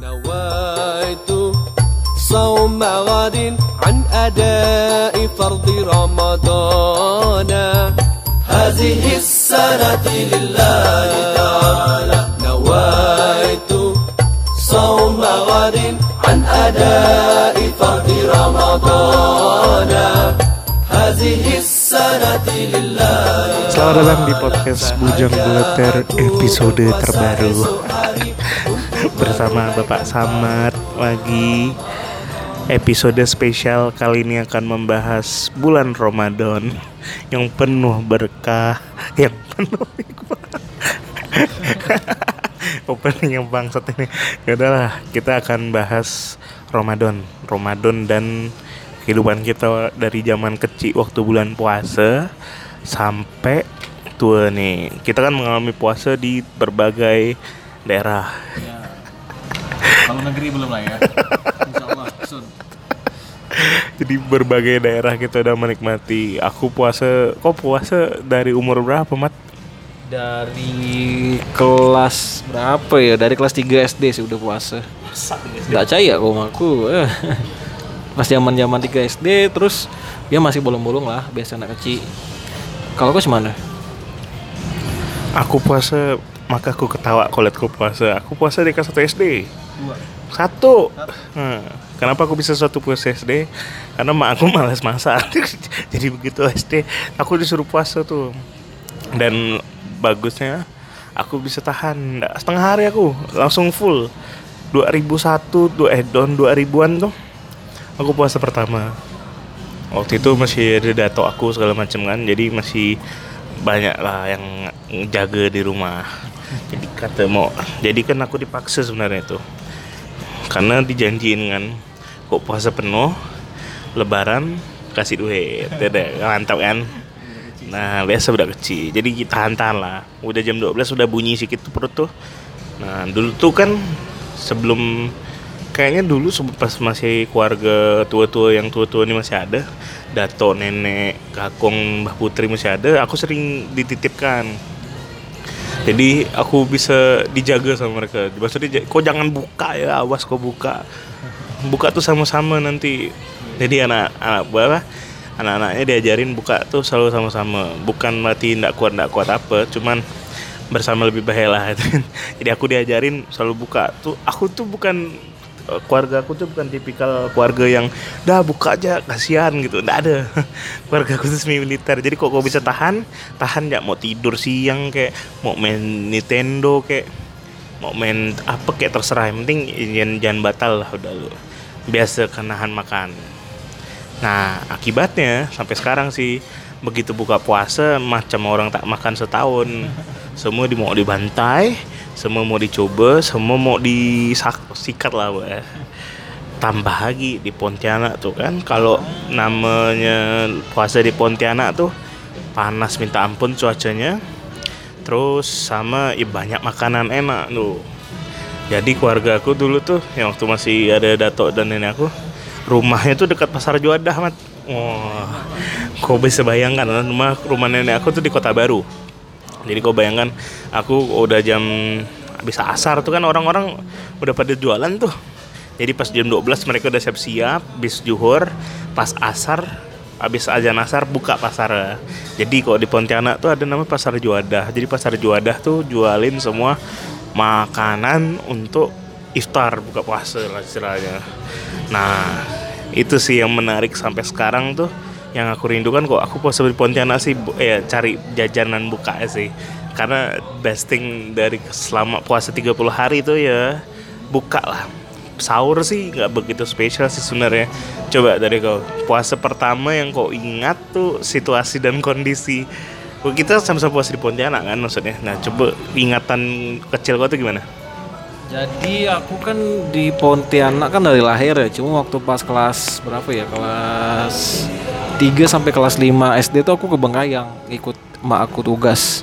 نويت صوم غد عن أداء فرض رمضان هذه السنة لله تعالى نويت صوم غد عن أداء فرض رمضان هذه السنة لله Selamat datang di podcast Bujang Buleter episode terbaru Bersama Bapak Samad lagi. Episode spesial kali ini akan membahas bulan Ramadan Yang penuh berkah Yang penuh Opening yang bangsat ini. Yaudah lah kita akan bahas Ramadan Ramadan dan kehidupan kita dari zaman kecil waktu bulan puasa sampai tua nih. Kita kan mengalami puasa di berbagai daerah. Ya. Kalau negeri belum lah ya. Insya Allah. Jadi berbagai daerah kita udah menikmati aku puasa kok puasa dari umur berapa mat Dari kelas berapa ya? Dari kelas 3 SD sih udah puasa. Nggak percaya kok sama aku. Eh. Pas zaman zaman 3 SD terus ya masih bolong-bolong lah biasa anak kecil. Kalau kau gimana? aku puasa maka aku ketawa kalau aku puasa aku puasa di kelas 1 SD Dua. satu. Hmm, kenapa aku bisa satu puasa SD karena mak aku malas masak. Jadi begitu SD aku disuruh puasa tuh. Dan bagusnya aku bisa tahan. Setengah hari aku langsung full. 2001 tuh eh tahun 2000-an tuh aku puasa pertama. Waktu itu masih ada dato aku segala macam kan. Jadi masih banyak lah yang jaga di rumah. Jadi kata mau jadi kan aku dipaksa sebenarnya itu karena dijanjiin kan kok puasa penuh lebaran kasih duit. Tidak, mantap kan? Nah biasa udah kecil. Jadi kita tahan lah. Udah jam 12 udah bunyi sedikit tuh perut tuh. Nah dulu tuh kan sebelum kayaknya dulu sebelum pas masih keluarga tua-tua yang tua-tua ini masih ada dato nenek kakung mbah putri masih ada aku sering dititipkan jadi aku bisa dijaga sama mereka. Maksudnya kok jangan buka ya awas kok buka. Buka tuh sama-sama nanti. Jadi anak anak berapa anak-anaknya diajarin buka tuh selalu sama-sama. Bukan mati ndak kuat ndak kuat apa cuman bersama lebih baik lah jadi aku diajarin selalu buka. Tuh aku tuh bukan keluarga aku tuh bukan tipikal keluarga yang dah buka aja kasihan gitu. Ndak ada. Keluarga aku tuh semi militer jadi kok kau bisa tahan? Tahan ya mau tidur siang kayak mau main Nintendo kayak mau main apa kayak terserah. Yang penting jangan, jangan batal lah udah lu. Biasa kenahan makan. Nah akibatnya sampai sekarang sih begitu buka puasa macam orang tak makan setahun semua di mau dibantai semua mau dicoba semua mau disikat lah weh. tambah lagi di Pontianak tuh kan. Kalau namanya puasa di Pontianak tuh panas minta ampun cuacanya. Terus sama ya banyak makanan enak tuh jadi keluarga aku dulu tuh yang waktu masih ada dato dan nenek aku rumahnya tuh dekat pasar Juadah mat. Wah kau bisa bayangkan kan, rumah rumah nenek aku tuh di kota baru jadi kau bayangkan aku udah jam bisa asar tuh kan orang-orang udah pada jualan tuh. Jadi pas jam 12 mereka udah siap-siap bis juhur pas asar habis azan asar buka pasar. Jadi kok di Pontianak tuh ada namanya pasar Juadah. Jadi pasar Juadah tuh jualin semua makanan untuk iftar buka puasa lah istilahnya. Nah itu sih yang menarik sampai sekarang tuh yang aku rindukan kok aku puasa di Pontianak sih ya cari jajanan buka sih. Karena best thing dari selama puasa 30 hari itu ya buka lah. Sahur sih nggak begitu spesial sih sebenarnya. Coba dari kau puasa pertama yang kau ingat tuh situasi dan kondisi. Kita sama-sama puasa di Pontianak kan maksudnya? Nah coba ingatan kecil kau tuh gimana? Jadi aku kan di Pontianak kan dari lahir ya. Cuma waktu pas kelas berapa ya? Kelas 3 sampai kelas 5 SD tuh aku ke Bengkayang ikut mak aku tugas.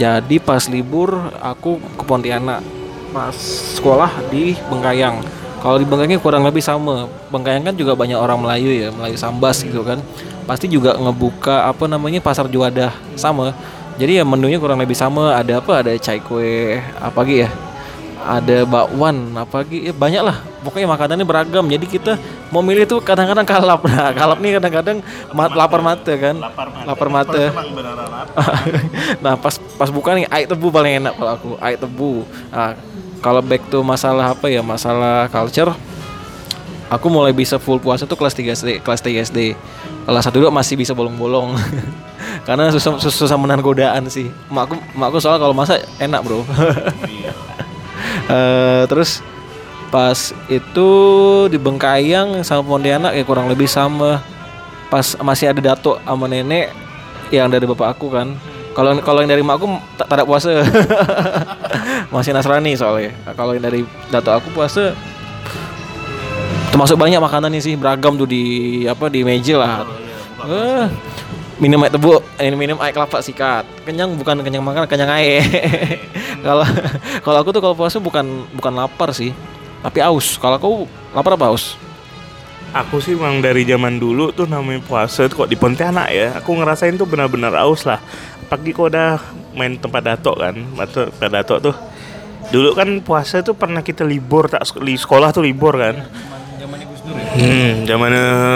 Jadi pas libur aku ke Pontianak. Pas sekolah di Bengkayang. Kalau di Bengkayang kurang lebih sama. Bengkayang kan juga banyak orang Melayu ya, Melayu Sambas gitu kan. Pasti juga ngebuka apa namanya pasar Juadah sama. Jadi ya menunya kurang lebih sama. Ada apa? Ada cai kue apa lagi ya? Ada bakwan apa lagi ya banyak lah pokoknya makanannya beragam jadi kita mau milih tuh kadang-kadang kalap. Nah kalap nih kadang-kadang mat, lapar mata kan? Lapar mata, nah pas pas buka nih air tebu paling enak kalau aku air tebu. Nah, kalau back to masalah apa ya masalah culture aku mulai bisa full puasa tuh kelas 3 SD kelas 3 SD kelas 1 dulu masih bisa bolong-bolong. Karena susah, susah, menahan godaan sih. Makku makku soal kalau masak enak bro Eh, terus pas itu di Bengkayang sama Pontianak ya kurang lebih sama. Pas masih ada dato sama nenek yang dari bapak aku kan. Kalau kalau yang dari mak aku tak ada puasa. Masih Nasrani soalnya. Kalau yang dari dato aku puasa termasuk banyak makanannya sih. Beragam tuh di apa di meja lah. Eh, minum air tebu eh, minum air kelapa sikat. Kenyang bukan kenyang makan kenyang air kalau kalau aku tuh kalau puasa bukan bukan lapar sih tapi aus kalau aku lapar apa aus Aku sih memang dari zaman dulu tuh namanya puasa kok di Pontianak ya. Aku ngerasain tuh benar-benar aus lah. Pagi kok udah main tempat dato kan, atau tempat dato tuh. Dulu kan puasa tuh pernah kita libur tak di sekolah tuh libur kan. Hmm, zaman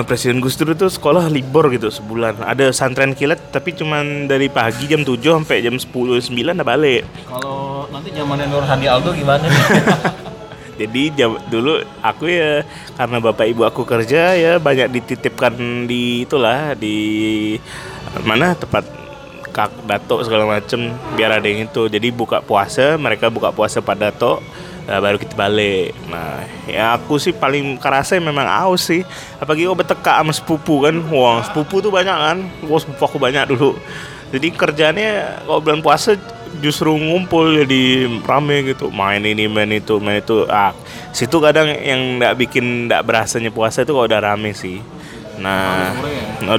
Presiden Gus Dur tuh sekolah libur gitu sebulan. Ada santren kilat tapi cuman dari pagi jam 7 sampai jam 10 9 udah balik. Kalau nanti zamannya Nur Hadi Aldo gimana nih? Jadi jam, dulu aku ya karena bapak ibu aku kerja ya banyak dititipkan di itulah di mana tempat kak dato segala macem biar ada yang itu. Jadi buka puasa mereka buka puasa pada dato nah, baru kita balik. Nah ya aku sih paling kerasa memang aus sih. Apalagi kau bertekak sama sepupu kan. Wah sepupu tuh banyak kan. Wah sepupu aku banyak dulu. Jadi kerjanya kalau bulan puasa justru ngumpul jadi rame gitu main ini main itu main itu ah situ kadang yang nggak bikin nggak berasanya puasa itu kalau udah rame sih nah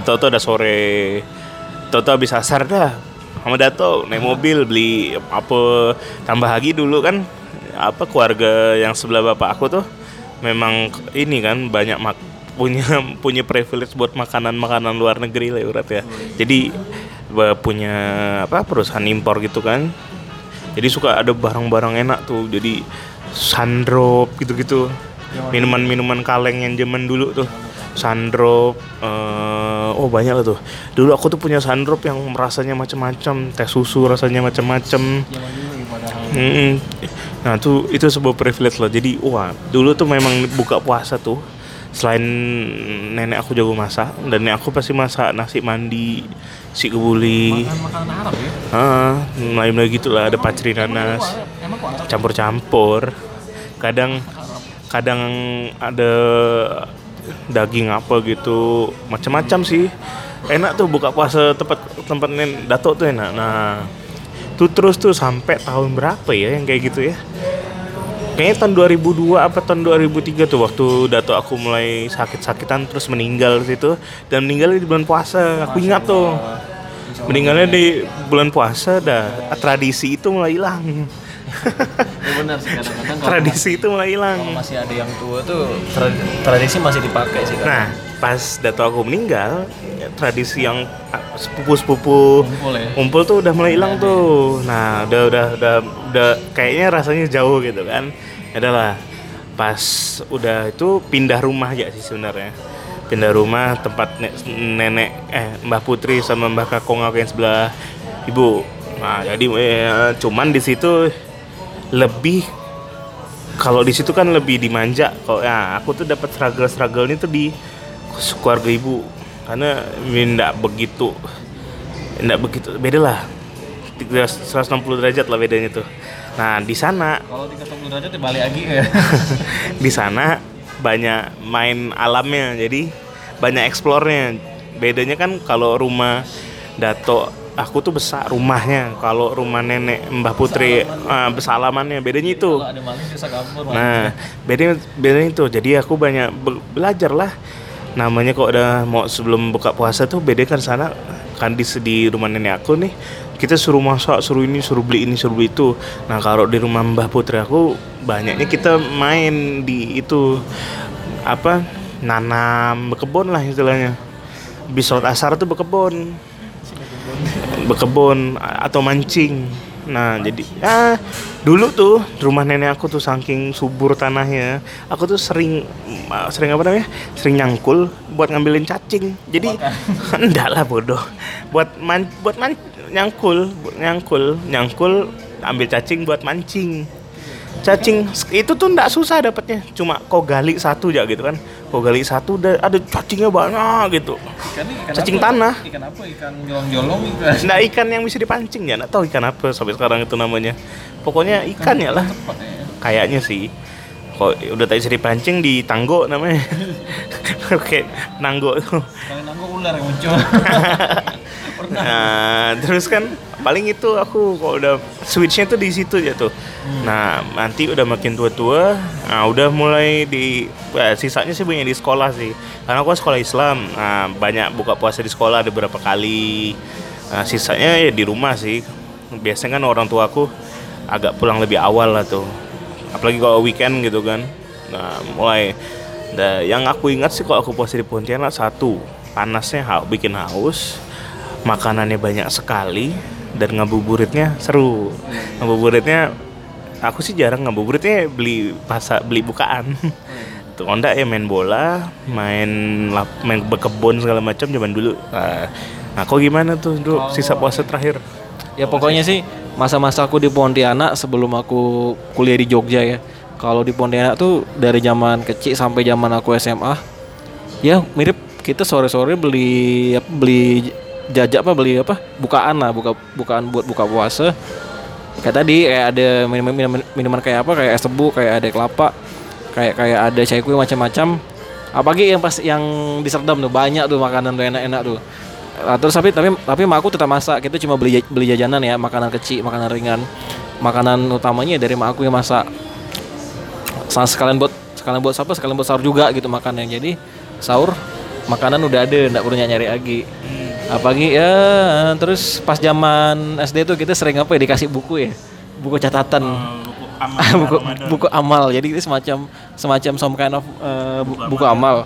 tau tau udah sore tau tau habis asar dah sama Dato naik mobil beli apa tambah lagi dulu kan apa keluarga yang sebelah bapak aku tuh memang ini kan banyak mak punya punya privilege buat makanan makanan luar negeri lah ibarat ya. Jadi punya apa perusahaan impor gitu kan. Jadi suka ada barang-barang enak tuh. Jadi sandrop gitu-gitu. Minuman-minuman kaleng yang zaman dulu tuh. Sandrop eh, oh banyak lah tuh. Dulu aku tuh punya sandrop yang rasanya macam-macam. Teh susu rasanya macam-macam. Nah tuh itu sebuah privilege loh. Jadi wah dulu tuh memang buka puasa tuh selain nenek aku jago masak dan nenek aku pasti masak nasi mandi, si kebuli, Makanan Arab ya? ah, mulai-mulai gitu lah ada pacri nanas, kok Arab? campur-campur. Kadang kadang ada daging apa gitu, macam-macam sih. Enak tuh buka puasa tempat tempat nenek dato tuh enak. Nah, tuh terus tuh sampai tahun berapa ya yang kayak gitu ya? Kayaknya tahun 2002 apa tahun 2003 tuh waktu dato aku mulai sakit-sakitan terus meninggal situ. Dan meninggalnya di bulan puasa aku ingat tuh. Meninggalnya di bulan puasa dah tradisi itu mulai hilang. Ya benar sih kadang-kadang tradisi itu mulai hilang. masih ada yang tua tuh tra- tradisi masih dipakai sih kan. nah pas dato aku meninggal ya, tradisi yang ah, sepupu-sepupu Ngumpul ya. tuh udah mulai hilang tuh. Nah udah udah udah udah kayaknya rasanya jauh gitu kan. Adalah pas udah itu pindah rumah aja sih sebenarnya. Pindah rumah tempat ne- nenek eh Mbah Putri sama Mbah Kakong aku yang sebelah ibu. Nah jadi eh, cuman di situ lebih kalau di situ kan lebih dimanja kok. Ya aku tuh dapat struggle struggle ini tuh di keluarga ibu karena tidak begitu tidak begitu beda lah 160 derajat lah bedanya tuh nah di sana Kalau 30 derajat ya balik lagi ya. di sana banyak main alamnya jadi banyak eksplornya bedanya kan kalau rumah dato aku tuh besar rumahnya kalau rumah nenek mbah putri ah, besalamannya bedanya itu Kalau ada maling bisa kabur. Bang. Nah, bedanya bedanya itu. Jadi aku banyak be- belajar lah. Namanya kok udah mau sebelum buka puasa tuh beda kan sana kan di di rumah nenek aku nih kita suruh masak, suruh ini, suruh beli ini, suruh beli itu. Nah kalau di rumah Mbah Putri aku banyaknya kita main di itu apa nanam berkebun lah istilahnya. Bis sholat asar tuh berkebun, berkebun atau mancing. Nah, jadi ah dulu tuh rumah nenek aku tuh saking subur tanahnya, aku tuh sering sering apa namanya? Sering nyangkul buat ngambilin cacing. Jadi enggak lah bodoh. Buat man, buat man, nyangkul, buat nyangkul, nyangkul ambil cacing buat mancing. Cacing itu tuh enggak susah dapatnya, cuma kau gali satu aja gitu kan. Kau gali satu udah ada cacingnya banyak gitu. Ikan, ikan Cacing apa? tanah. Ikan apa? Ikan jolong-jolong ikan. Nggak ikan yang bisa dipancing ya, nggak tahu ikan apa sampai sekarang itu namanya. Pokoknya ikan ya lah, ya. kayaknya sih. Kok udah tak bisa dipancing di tanggo namanya. Oke, nanggo tuh. Nanggung ular yang muncul. Nah, terus kan paling itu aku kalau udah switchnya tuh di situ ya tuh. Nah, nanti udah makin tua-tua, nah udah mulai di ya, sisanya sih banyak di sekolah sih. Karena aku sekolah Islam, nah, banyak buka puasa di sekolah ada beberapa kali. Nah, sisanya ya di rumah sih. Biasanya kan orang tua aku agak pulang lebih awal lah tuh. Apalagi kalau weekend gitu kan. Nah, mulai Nah, yang aku ingat sih kalau aku puasa di Pontianak satu, panasnya ha bikin haus, makanannya banyak sekali dan ngabuburitnya seru. Ngabuburitnya aku sih jarang ngabuburitnya beli pasar beli bukaan. Tuh onda ya main bola, main lap- main berkebun segala macam zaman dulu. Nah, nah, kok gimana tuh dulu sisa puasa terakhir? Ya pokoknya sih masa-masa aku di Pontianak sebelum aku kuliah di Jogja ya. Kalau di Pontianak tuh dari zaman kecil sampai zaman aku SMA, ya mirip kita sore-sore beli beli jajak apa beli apa bukaan lah buka bukaan buat buka puasa. Kayak tadi kayak ada minuman minuman, minuman kayak apa kayak es tebu kayak ada kelapa kayak kayak ada cai kue macam-macam. Apalagi yang pas yang di Serdam tuh banyak tuh makanan tuh enak-enak tuh Ah, terus tapi tapi tapi mak aku tetap masak kita cuma beli beli jajanan ya makanan kecil makanan ringan. Makanan utamanya dari mak aku yang masak. Sa- sekalian buat sekalian buat siapa? Sekalian buat sahur juga gitu makanan jadi sahur makanan udah ada nggak perlu nyari lagi. Apalagi ya terus pas zaman SD tuh kita sering apa ya dikasih buku ya buku catatan. Buku buku amal. Jadi itu semacam semacam some kind of uh, bu- buku amal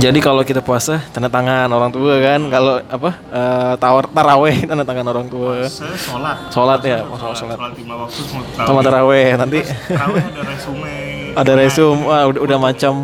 jadi kalau kita puasa tanda tangan orang tua kan. Kalau apa uh, tawar taraweh tanda tangan orang tua. Sholat. Sholat ya sholat, sholat. lima waktu sama taraweh nanti. Tarawih ada resume. Ada resume wah udah, udah macam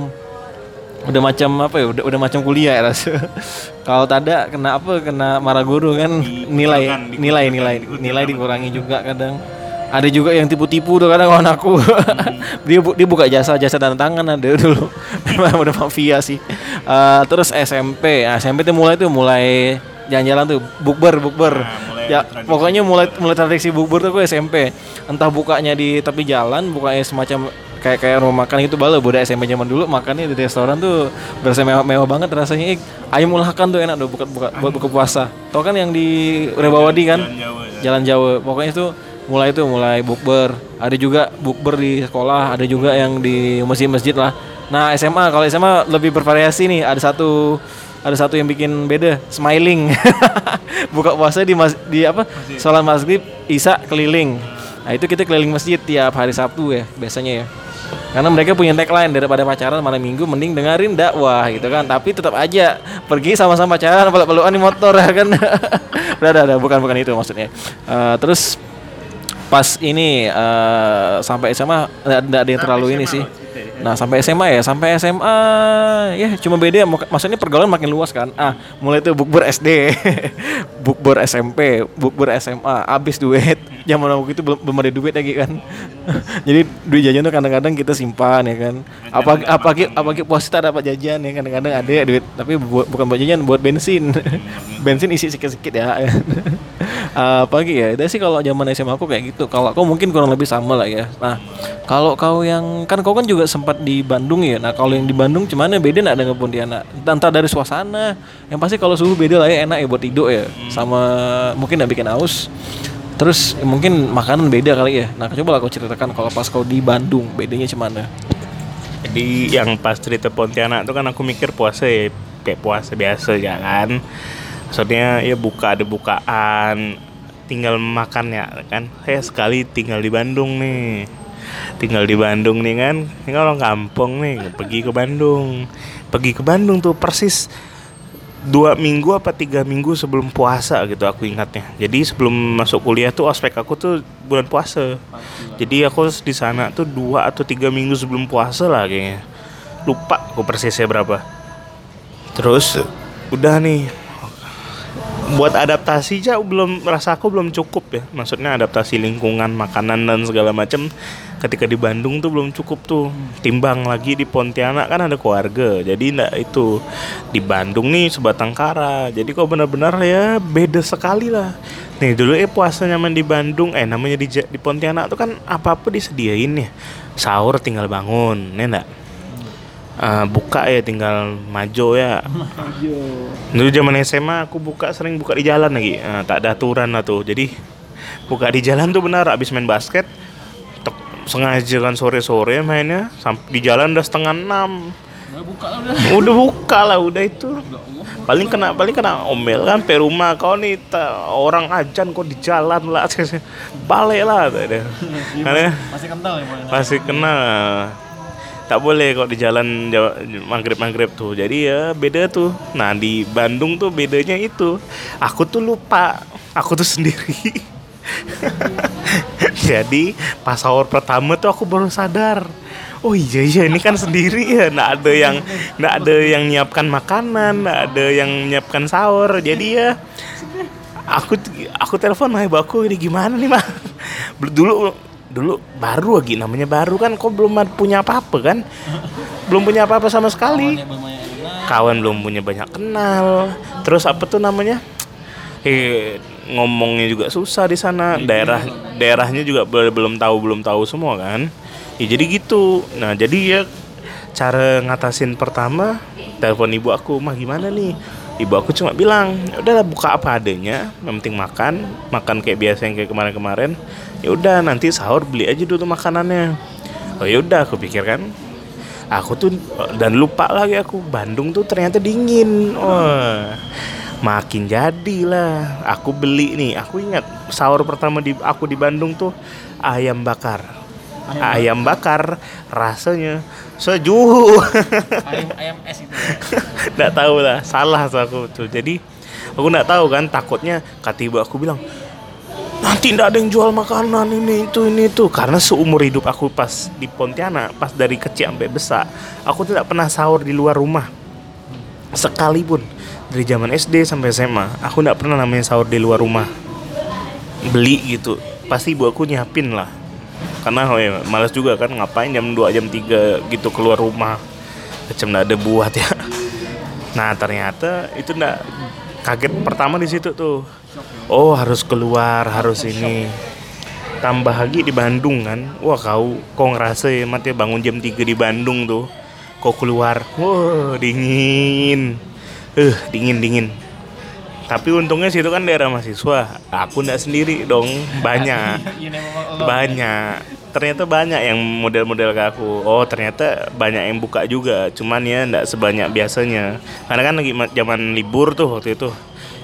udah macam apa ya udah udah macam kuliah ya rasa kalau tada kena apa kena marah guru kan. Nilai nilai nilai nilai dikurangi juga kadang ada juga yang tipu-tipu tuh kadang kawan aku dia bu- dia buka jasa jasa tanda tangan ada dulu. Memang udah mafia sih. Eh, terus SMP nah, SMP tuh mulai tuh mulai jalan-jalan tuh bukber bukber. Mulai ya pokoknya mulai mulai tradisi bukber tuh gue SMP entah bukanya di tepi jalan bukanya semacam kayak kayak rumah makan itu bala budak SMP zaman dulu makannya di restoran tuh berasa mewah, mewah banget rasanya. Eh, ayam ulahkan tuh enak tuh buka, buka, buat buka puasa. Tau kan yang di Rebawadi kan? Jalan Jawa ya. Jalan Jawa. Pokoknya itu mulai itu mulai bukber. Ada juga bukber di sekolah ada juga yang di masjid-masjid lah. Nah SMA kalau SMA lebih bervariasi nih. Ada satu ada satu yang bikin beda smiling. Buka puasa di mas, di apa? Sholat maghrib isya keliling. Nah itu kita keliling masjid tiap hari Sabtu ya biasanya ya. Karena mereka punya tagline daripada pacaran malam minggu mending dengerin dakwah gitu kan. Tapi tetap aja pergi sama-sama pacaran peluk-pelukan di motor ya kan? Udah udah, udah. Bukan bukan itu maksudnya. Eh, terus pas ini eh, sampai SMA nggak nggak ada yang terlalu ini sih. Nah sampai SMA ya sampai SMA ya cuma beda mak- maksudnya pergaulan makin luas kan. Ah mulai tuh bukber SD bukber SMP bukber SMA abis duit. Zaman waktu itu belum, belum ada duit lagi kan. Jadi duit jajan tuh kadang-kadang kita simpan ya kan. Apa apalagi apalagi puasa tak dapat jajan ya kadang-kadang ada duit. Tapi buat, bukan buat jajan buat bensin. Bensin isi sikit-sikit ya apalagi ya. Itu sih kalau zaman SMA aku kayak gitu. Kalau kau mungkin kurang lebih sama lah ya. Nah kalau kau yang kan kau kan juga sempat di Bandung ya. Nah kalau yang di Bandung cuman beda nak dengan Pontianak? Entah, entah dari suasana. Yang pasti kalau suhu beda lah ya enak ya buat tidur ya. Sama mungkin nggak bikin aus terus ya mungkin makanan beda kali ya. Nah coba lah kau ceritakan kalau pas kau di Bandung bedanya cuman Jadi yang pas cerita Pontianak tuh kan aku mikir puasa ya kayak puasa biasa ya kan. Maksudnya ya buka ada bukaan, tinggal makannya kan. Saya sekali tinggal di Bandung nih. Tinggal di Bandung nih kan. Ini orang kampung nih, pergi ke Bandung. Pergi ke Bandung tuh persis dua minggu apa tiga minggu sebelum puasa gitu aku ingatnya jadi sebelum masuk kuliah tuh ospek aku tuh bulan puasa jadi aku di sana tuh dua atau tiga minggu sebelum puasa lah kayaknya lupa aku persisnya berapa terus udah nih buat adaptasi aja belum rasa aku belum cukup ya. Maksudnya adaptasi lingkungan makanan dan segala macam ketika di Bandung tuh belum cukup tuh. Timbang lagi di Pontianak kan ada keluarga. Jadi ndak itu di Bandung nih sebatang kara. Jadi kok benar-benar ya beda sekali lah. Nih dulu eh puasa nyaman di Bandung eh namanya di di Pontianak tuh kan apa apa disediain ya. Sahur tinggal bangun ya ndak Eh, buka ya tinggal maju ya Dulu zaman SMA aku buka sering buka di jalan lagi. Nah, tak ada aturan lah tuh. Jadi buka di jalan tuh benar abis main basket tek- sengaja kan sore-sore mainnya sampai di jalan udah setengah enam Udah buka lah udah. udah buka lah udah itu paling kena paling kena omel kan pe rumah kau nih ta- orang ajan kok di jalan lah balik lah tak ada. karena Masih ya Boy? masih kena tak boleh kok di jalan maghrib maghrib tuh jadi ya beda tuh nah di Bandung tuh bedanya itu. Aku tuh lupa. Aku tuh sendiri. Jadi pas sahur pertama tuh aku baru sadar. Oh iya iya ini kan sendiri ya. Nggak ada yang nggak ada yang nyiapkan makanan nggak ada yang menyiapkan sahur. Jadi ya aku aku telepon hai baku ini gimana nih mah dulu dulu baru lagi namanya baru kan kok belum punya apa-apa kan? Belum punya apa-apa sama sekali. Kawan belum punya banyak kenal. Terus apa tuh namanya? Eh ngomongnya juga susah di sana. Daerah daerahnya juga bel- belum tahu belum tahu semua kan? Ya jadi gitu. Nah jadi ya cara ngatasin pertama telepon ibu aku mah gimana nih ibu aku cuma bilang udahlah buka apa adanya yang penting makan makan kayak biasa yang kayak kemarin-kemarin. Ya udah nanti sahur beli aja dulu makanannya. Oh ya udah aku pikir kan. Aku tuh dan lupa lagi aku Bandung tuh ternyata dingin. Wah makin jadilah. Aku beli nih aku ingat sahur pertama di aku di Bandung tuh ayam bakar ayam bakar. Rasanya. Sejuk Ayam ayam es itu. nggak tahu lah salah aku tuh. Jadi aku nggak tahu kan takutnya kata ibu aku bilang nanti nggak ada yang jual makanan ini itu ini itu. Karena seumur hidup aku pas di Pontianak pas dari kecil sampai besar aku tidak pernah sahur di luar rumah. Sekalipun dari zaman SD sampai SMA aku nggak pernah namanya sahur di luar rumah. Beli gitu. Pasti ibu aku nyiapin lah karena oh ya, malas juga kan ngapain jam 2 jam 3 gitu keluar rumah. Macam ada buat ya. Nah ternyata itu nggak kaget pertama di situ tuh. Oh harus keluar harus ini. Tambah lagi di Bandung kan. Wah kau kau ngerasa ya mati bangun jam 3 di Bandung tuh. Kau keluar wah dingin. Eh dingin dingin tapi untungnya situ kan daerah mahasiswa. Aku ndak sendiri dong. Banyak. Lo. banyak. Ternyata banyak yang model-model ke aku. Oh ternyata banyak yang buka juga. Cuman ya ndak sebanyak biasanya. Karena kan lagi ma- zaman libur tuh waktu itu.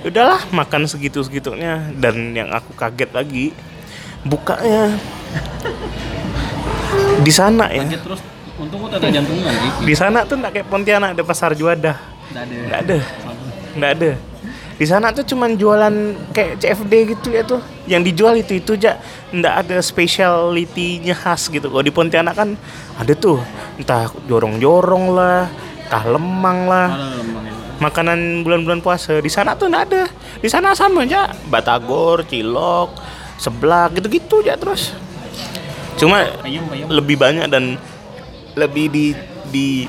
Ya udahlah makan segitu segitunya dan yang aku kaget lagi bukanya. Di sana ya. Terus. Untung ada jantungan di sana tuh ndak kayak Pontianak ada pasar Juanda Nggak ada. nggak ada. Nggak ada di sana tuh cuman jualan kayak CFD gitu ya tuh. Yang dijual itu itu aja nggak ada speciality-nya khas gitu. Kalau di Pontianak kan ada tuh. Entah jorong-jorong lah entah lemang lah. Itu. makanan bulan-bulan puasa. Di sana tuh nggak ada. Di sana sama aja batagor cilok seblak gitu-gitu aja terus. Cuma lebih banyak dan lebih di di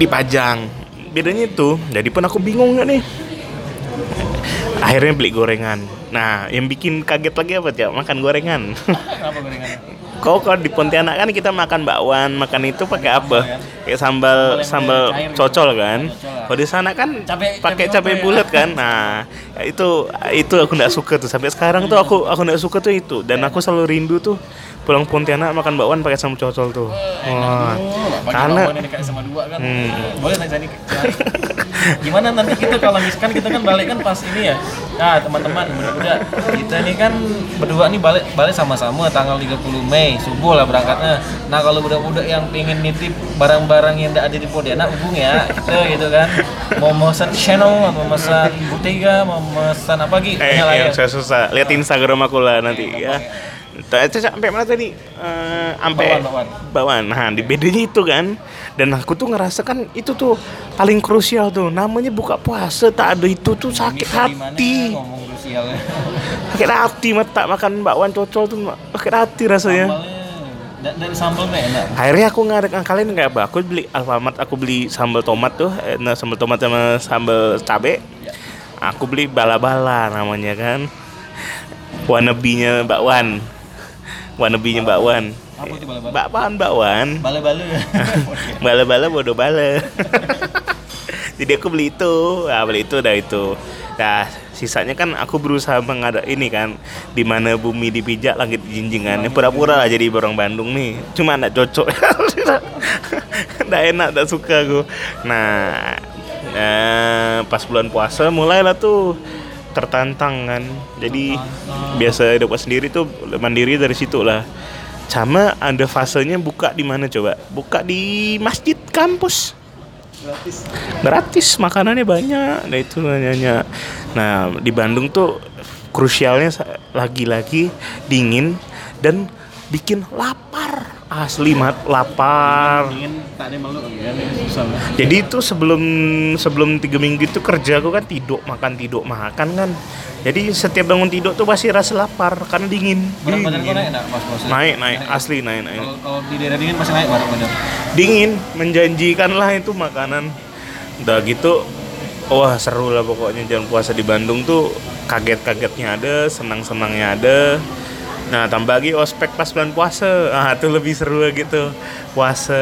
dipajang. Bedanya itu jadi pun aku bingung nggak nih akhirnya beli gorengan nah yang bikin kaget lagi apa ya makan gorengan Kenapa gorengannya? kau kalau di Pontianak kan kita makan bakwan makan itu pakai apa kayak sambal Sambal gitu. cocol kan Cocol. kalau di sana kan pakai cabai apa ya? bulat kan nah itu itu aku nggak suka tuh sampai sekarang tuh aku aku nggak suka tuh itu dan aku selalu rindu tuh pulang Pontianak makan bakwan pakai sambal cocol tuh wah Oh, karena sama dua kan. Hmm. Boleh. Gimana nanti kita kalau misalkan kita kan balik kan pas ini ya. Nah, teman-teman, budak-budak, kita ini kan berdua nih balik balik sama-sama tanggal 30 Mei subuh lah berangkatnya. Nah, kalau budak-budak yang pengen nitip barang-barang yang tidak ada di Pontianak hubung ya, kita gitu kan. Mau pesan channel, mau pesan Bottega, mau pesan apa lagi? Eh, lah ya. yang saya susah. Lihat Instagram aku lah nanti ya. Itu sampai mana tadi? Eh, sampai bawan. bawan. Nah, di bedanya itu kan. Dan aku tuh ngerasa kan itu tuh paling krusial tuh. Namanya buka puasa tak ada itu tuh sakit hati. ngomong krusialnya. Sakit hati mata makan bakwan cocol tuh sakit hati rasanya. Da- dari sambal enak. Akhirnya aku nggak kalian nggak apa? Aku beli Alfamart, aku beli sambal tomat tuh, eh, nah, sambal tomat sama sambal cabe. Aku beli bala-bala namanya kan. Wannabe-nya bakwan. Wannabe-nya bakwan. Apa itu bala-bala? Bakwan bakwan. Bale-bale. Bala-bala bodoh bala. Jadi aku beli itu, nah, beli itu dah itu. Nah, sisanya kan aku berusaha mengada ini kan, di mana bumi dipijak langit jinjingan. Pura-pura lah jadi orang Bandung nih. Cuma nggak cocok. Nggak enak, nggak suka aku. Nah, eh, pas bulan puasa mulailah tuh tertantang kan. Jadi biasa hidup sendiri tuh mandiri dari situ lah. Sama ada fasenya buka di mana coba? Buka di masjid kampus. Gratis. Gratis, makanannya banyak. Nah itu nanya. Nah di Bandung tuh krusialnya lagi-lagi dingin dan bikin lapar. Asli mat lapar. Jadi itu sebelum sebelum tiga minggu itu kerja aku kan tidur makan tidur makan kan. Jadi setiap bangun tidur tuh pasti rasa lapar karena dingin. Berat badan kau Dingin. naik enggak pas puasa? Naik naik asli naik naik. Kalau kalau di daerah dingin pasti naik berat badan. Dingin menjanjikan lah itu makanan. Udah gitu wah seru lah pokoknya jalan puasa di Bandung tuh kaget-kagetnya ada, senang-senangnya ada. Nah, tambah lagi ospek pas bulan puasa. Ah, itu lebih seru gitu. Puasa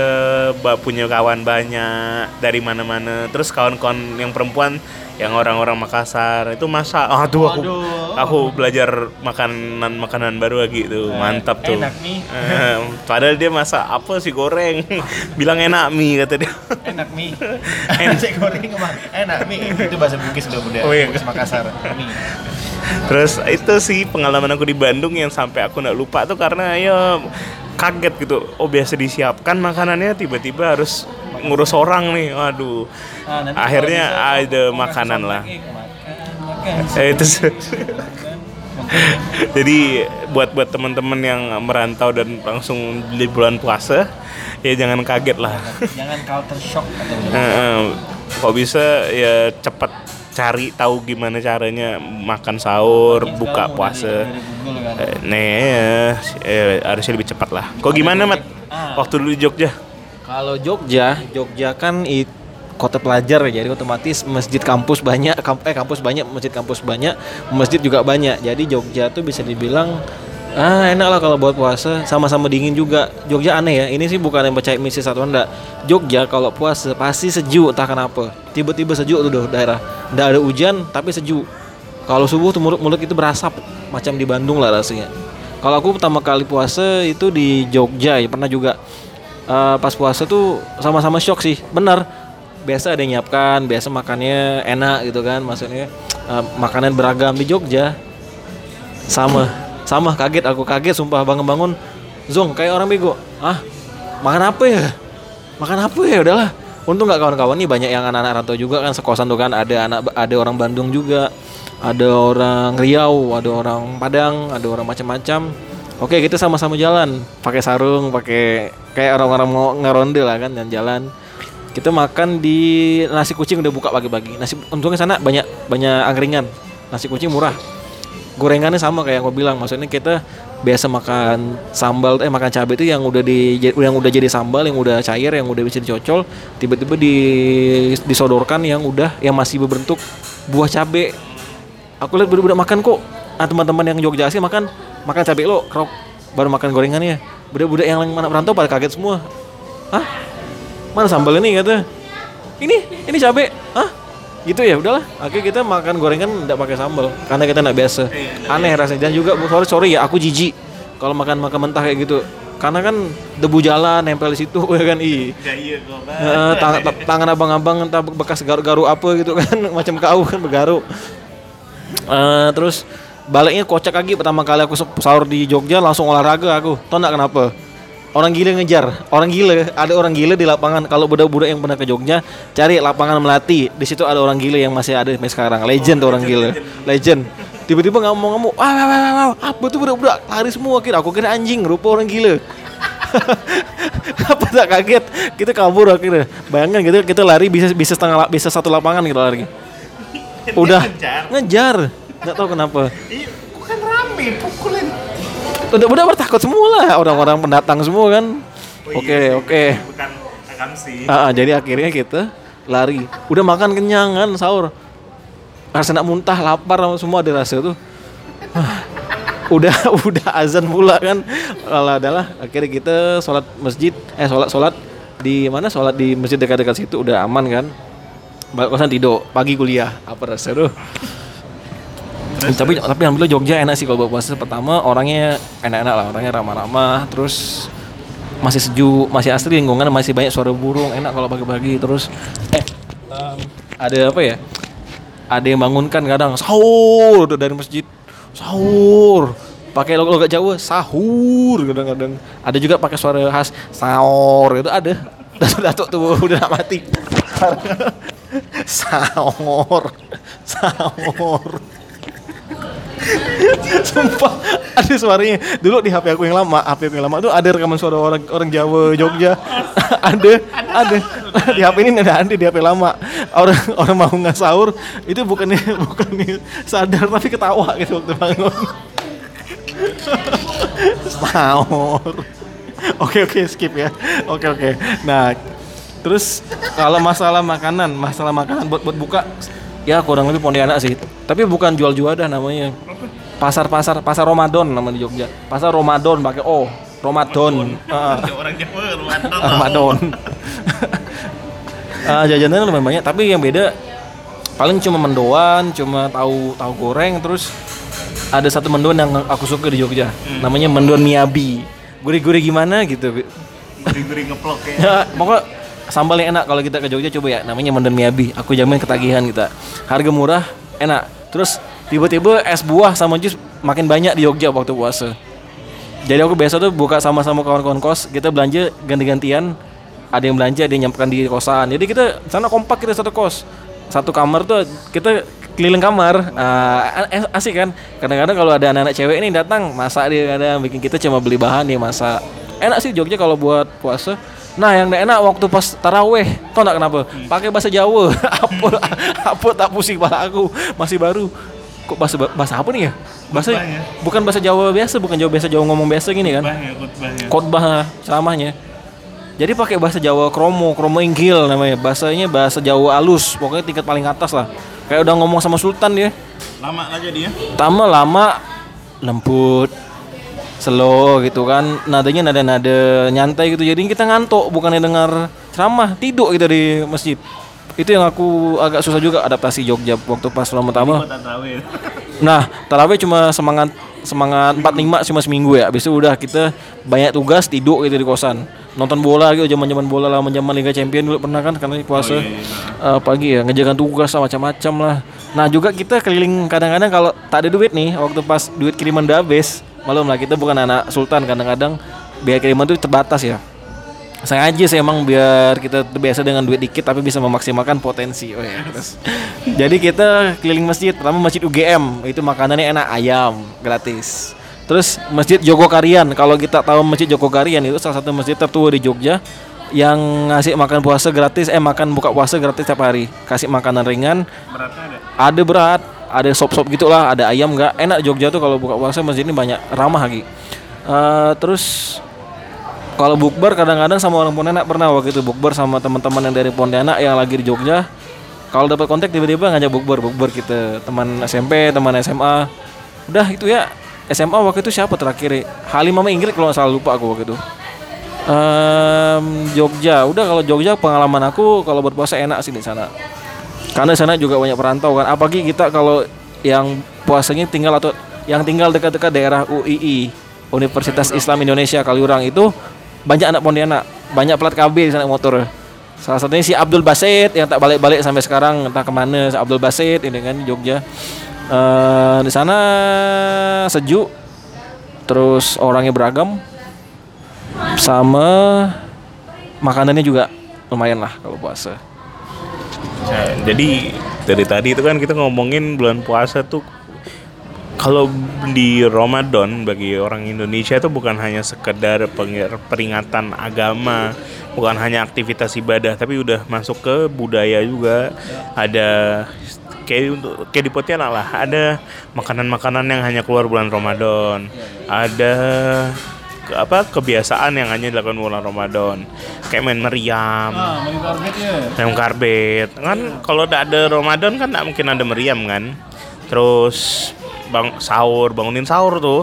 punya kawan banyak dari mana-mana. Terus kawan-kawan yang perempuan yang orang-orang Makassar itu masak. Aduh aku aku belajar makanan-makanan baru lagi tuh. Mantap tuh. enak nih. Eh, padahal dia masak apa sih goreng. Bilang enak mie kata dia. Enak mie. Nasi goreng emang enak mie. Itu bahasa Bugis udah udah. Oh iya. Bugis Makassar. Mie. Terus itu sih pengalaman aku di Bandung yang sampai aku nggak lupa tuh karena ya kaget gitu. Oh biasa disiapkan makanannya tiba-tiba harus ngurus orang nih. Waduh. Ah, nanti Akhirnya ada makanan makan lah. Eh, itu. Jadi buat buat teman-teman yang merantau dan langsung di bulan puasa ya jangan kaget lah. Jangan culture shock atau Kok bisa ya cepat cari tahu gimana caranya makan sahur, buka puasa. Google kan. Eh, Nih, eh, harusnya lebih cepat lah. Kok gimana, Mat? Ah. Waktu dulu di Jogja? Kalau Jogja, Jogja kan i- kota pelajar ya, jadi otomatis masjid kampus banyak, kamp- eh kampus banyak, masjid kampus banyak, masjid juga banyak. Jadi Jogja tuh bisa dibilang ah enak lah kalau buat puasa, sama-sama dingin juga. Jogja aneh ya, ini sih bukan yang percaya misi satu enggak. Jogja kalau puasa pasti sejuk entah kenapa. Tiba-tiba sejuk tuh daerah. Nggak ada hujan tapi sejuk. Kalau subuh tuh mulut-mulut itu berasap macam di Bandung lah rasanya. Kalau aku pertama kali puasa itu di Jogja ya pernah juga Eh, pas puasa tuh sama-sama shock sih bener biasa ada yang nyiapkan biasa makannya enak gitu kan maksudnya eh, makanan beragam di Jogja sama sama kaget aku kaget sumpah bangun-bangun. Zong kayak orang bego. Ah makan apa ya? Makan apa ya? Udahlah. Untung nggak kawan-kawan nih banyak yang anak-anak rantau juga kan sekosan tuh kan ada anak ada orang Bandung juga ada orang Riau ada orang Padang ada orang macam-macam. Oke kita sama-sama jalan. Pakai sarung pakai kayak orang-orang mau ngeronde lah kan dan jalan. Kita makan di nasi kucing udah buka pagi-pagi. Nasi untungnya sana banyak banyak angkringan. Nasi kucing murah gorengannya sama kayak yang gue bilang. Maksudnya kita biasa makan sambal eh makan cabai itu yang udah di yang udah jadi sambal yang udah cair yang udah bisa dicocol tiba-tiba di disodorkan yang udah yang masih berbentuk buah cabai. Aku lihat budak-budak makan kok. Ah teman-teman yang Jogja asli makan makan cabai lo kerok baru makan gorengannya. Budak-budak yang mana perantau pada kaget semua. Hah? Mana sambal ini kata. Ini ini cabai. Hah gitu ya udahlah. Akhirnya kita makan gorengan tidak pakai sambal karena kita nggak biasa. Aneh rasanya. Dan juga sorry sorry ya aku jijik. Kalau makan makan mentah kayak gitu. Karena kan debu jalan nempel di situ ya kan? I. Eh, tang- ta- tangan abang-abang entah bekas garu-garu apa gitu kan. Macam kau kan bergaru Eh, terus baliknya kocak lagi. Pertama kali aku sahur di Jogja langsung olahraga aku. Tau nggak kenapa orang gila ngejar. Orang gila. Ada orang gila di lapangan. Kalau budak-budak yang pernah ke Jogja cari lapangan melati di situ ada orang gila yang masih ada sampai sekarang. Legend tuh orang gila. legend tiba-tiba ngomong-ngomong wah wah wah wah, wah apa tuh budak-budak? Lari semua. Kira aku kira anjing. Rupa orang gila. Apa tak kaget? Kita kabur akhirnya. Bayangkan gitu kita lari bisa bisa setengah bisa satu lapangan gitu lari. Udah. Ngejar. nggak tahu kenapa. Iya, kan rame? Pukulin. Udah udah bertakut semua lah. Orang-orang pendatang semua kan. Oh oke iya sih, oke. Bukan akamsi. Ah, ah, jadi akhirnya kita lari. Udah makan kenyang kan sahur. Rasa nak muntah lapar semua ada rasa tuh. Ah, udah udah azan pula kan. Alah, adalah akhirnya kita sholat masjid. Eh sholat sholat di mana? Sholat di masjid dekat-dekat situ udah aman kan. Balik kosan tidur pagi kuliah. Apa rasa tuh tapi tapi alhamdulillah Jogja enak sih kalau buat puasa. Pertama orangnya enak-enak lah. Orangnya ramah-ramah. Terus masih sejuk masih asli lingkungan masih banyak suara burung. Enak kalau pagi-pagi. Terus eh ada apa ya? Ada yang bangunkan kadang sahur dari masjid. Sahur. Pakai logo logo Jawa sahur kadang-kadang. Ada juga pakai suara khas sahur. Itu ada. Datuk-datuk tuh udah mati. Sahur. Sahur Sumpah ada suaranya. Dulu di HP aku yang lama, HP aku yang lama tuh ada rekaman suara orang orang Jawa Jogja. ada, ada. Di HP ini ada ada di HP lama. Orang orang mau nggak sahur itu bukannya bukannya sadar tapi ketawa gitu waktu bangun. sahur. Oke oke skip ya. Oke oke. Nah, terus kalau masalah makanan, masalah makanan buat buat buka ya kurang lebih Pontianak sih. Tapi bukan jual-jual dah namanya. Pasar-pasar pasar Ramadan namanya di Jogja. Pasar Ramadan pakai O. Ramadan. Heeh. Orang Jawa Ramadan. Ramadan. Ah, jajanannya lumayan banyak, tapi yang beda paling cuma mendoan, cuma tahu tahu goreng, terus ada satu mendoan yang aku suka di Jogja, namanya mendoan Miyabi. Gurih-gurih gimana gitu. Gurih-gurih ngeplok ya. Ya, pokoknya sambal yang enak kalau kita ke Jogja coba ya, namanya mendoan Miyabi. Aku jamin ketagihan kita. Harga murah, enak. Terus tiba-tiba es buah sama jus makin banyak di Jogja waktu puasa. Jadi aku biasa tuh buka sama-sama kawan-kawan kos, kita belanja ganti-gantian. Ada yang belanja, ada yang nyampaikan di kosan. Jadi kita sana kompak kita satu kos. Satu kamar tuh kita keliling kamar. Eh, asik kan? Kadang-kadang kalau ada anak-anak cewek ini datang, masak dia kadang bikin kita cuma beli bahan dia masak. Enak sih Jogja kalau buat puasa. Nah, yang enak waktu pas taraweh, tau gak kenapa? Pakai bahasa Jawa. apa apa tak pusing kepala aku, masih baru. Kok bahasa bahasa apa nih ya? Bahasa ya? bukan bahasa Jawa biasa, bukan Jawa biasa Jawa ngomong biasa gini kan? Khutbahnya. khotbah ceramahnya. Jadi pakai bahasa Jawa kromo, kromo inggil namanya. Bahasanya bahasa Jawa alus, pokoknya tingkat paling atas lah. Kayak udah ngomong sama sultan dia. Lama aja dia. Pertama lama lembut, slow gitu kan. Nadanya nada-nada nyantai gitu. Jadi kita ngantuk bukannya dengar ceramah, tidur kita di masjid. Itu yang aku agak susah juga adaptasi Jogja waktu pas lama pertama. Nah, tarawih cuma semangat semangat 45 cuma seminggu ya. Habis itu udah kita banyak tugas tidur gitu di kosan. Nonton bola gitu zaman-zaman bola lah zaman Liga Champion dulu pernah kan karena puasa. Eh, pagi ya ngejaga tugas lah macam-macam lah. Nah, juga kita keliling kadang-kadang kalau tak ada duit nih waktu pas duit kiriman udah habis. Malum lah kita bukan anak sultan. Kadang-kadang biaya kiriman tuh terbatas ya. Sengaja sih emang biar kita terbiasa dengan duit dikit tapi bisa memaksimalkan potensi. Oh ya, terus. Jadi kita keliling masjid, pertama masjid UGM, itu makanannya enak ayam gratis. Terus masjid Jogokarian, kalau kita tahu masjid Jogokarian itu salah satu masjid tertua di Jogja yang ngasih makan puasa gratis, eh makan buka puasa gratis tiap hari, kasih makanan ringan, Beratnya ada. ada berat, ada sop-sop gitulah, ada ayam nggak enak Jogja tuh kalau buka puasa masjid ini banyak ramah lagi. Eh, terus kalau bukber kadang-kadang sama orang Pontianak pernah waktu itu bukber sama teman-teman yang dari Pontianak yang lagi di Jogja. Kalau dapat kontak tiba-tiba ngajak bukber, bukber kita teman SMP, teman SMA. Udah itu ya SMA waktu itu siapa terakhir? Halim sama Ingrid kalau nggak salah lupa aku waktu itu. Em, Jogja, udah kalau Jogja pengalaman aku kalau berpuasa enak sih di sana. Karena sana juga banyak perantau kan. Apalagi kita kalau yang puasanya tinggal atau yang tinggal dekat-dekat daerah UII Universitas Islam Indonesia Kaliurang itu banyak anak Pontianak, banyak plat KB di sana motor. Salah satunya si Abdul Basit yang tak balik-balik sampai sekarang entah ke mana si Abdul Basit ini kan Jogja. Eh, di sana sejuk, terus orangnya beragam, sama makanannya juga lumayan lah kalau puasa. Nah, jadi dari tadi itu kan kita ngomongin bulan puasa tuh kalau di Ramadan bagi orang Indonesia itu bukan hanya sekedar peringatan agama, bukan hanya aktivitas ibadah, tapi udah masuk ke budaya juga. Ada kayak untuk kayak di Pontianak lah, ada makanan-makanan yang hanya keluar bulan Ramadan. Ada apa kebiasaan yang hanya dilakukan bulan Ramadan. Kayak main meriam, Ah, main karpet ya. Kan kalau udah ada Ramadan kan nggak mungkin ada meriam kan? Terus bang sahur bangunin sahur tuh.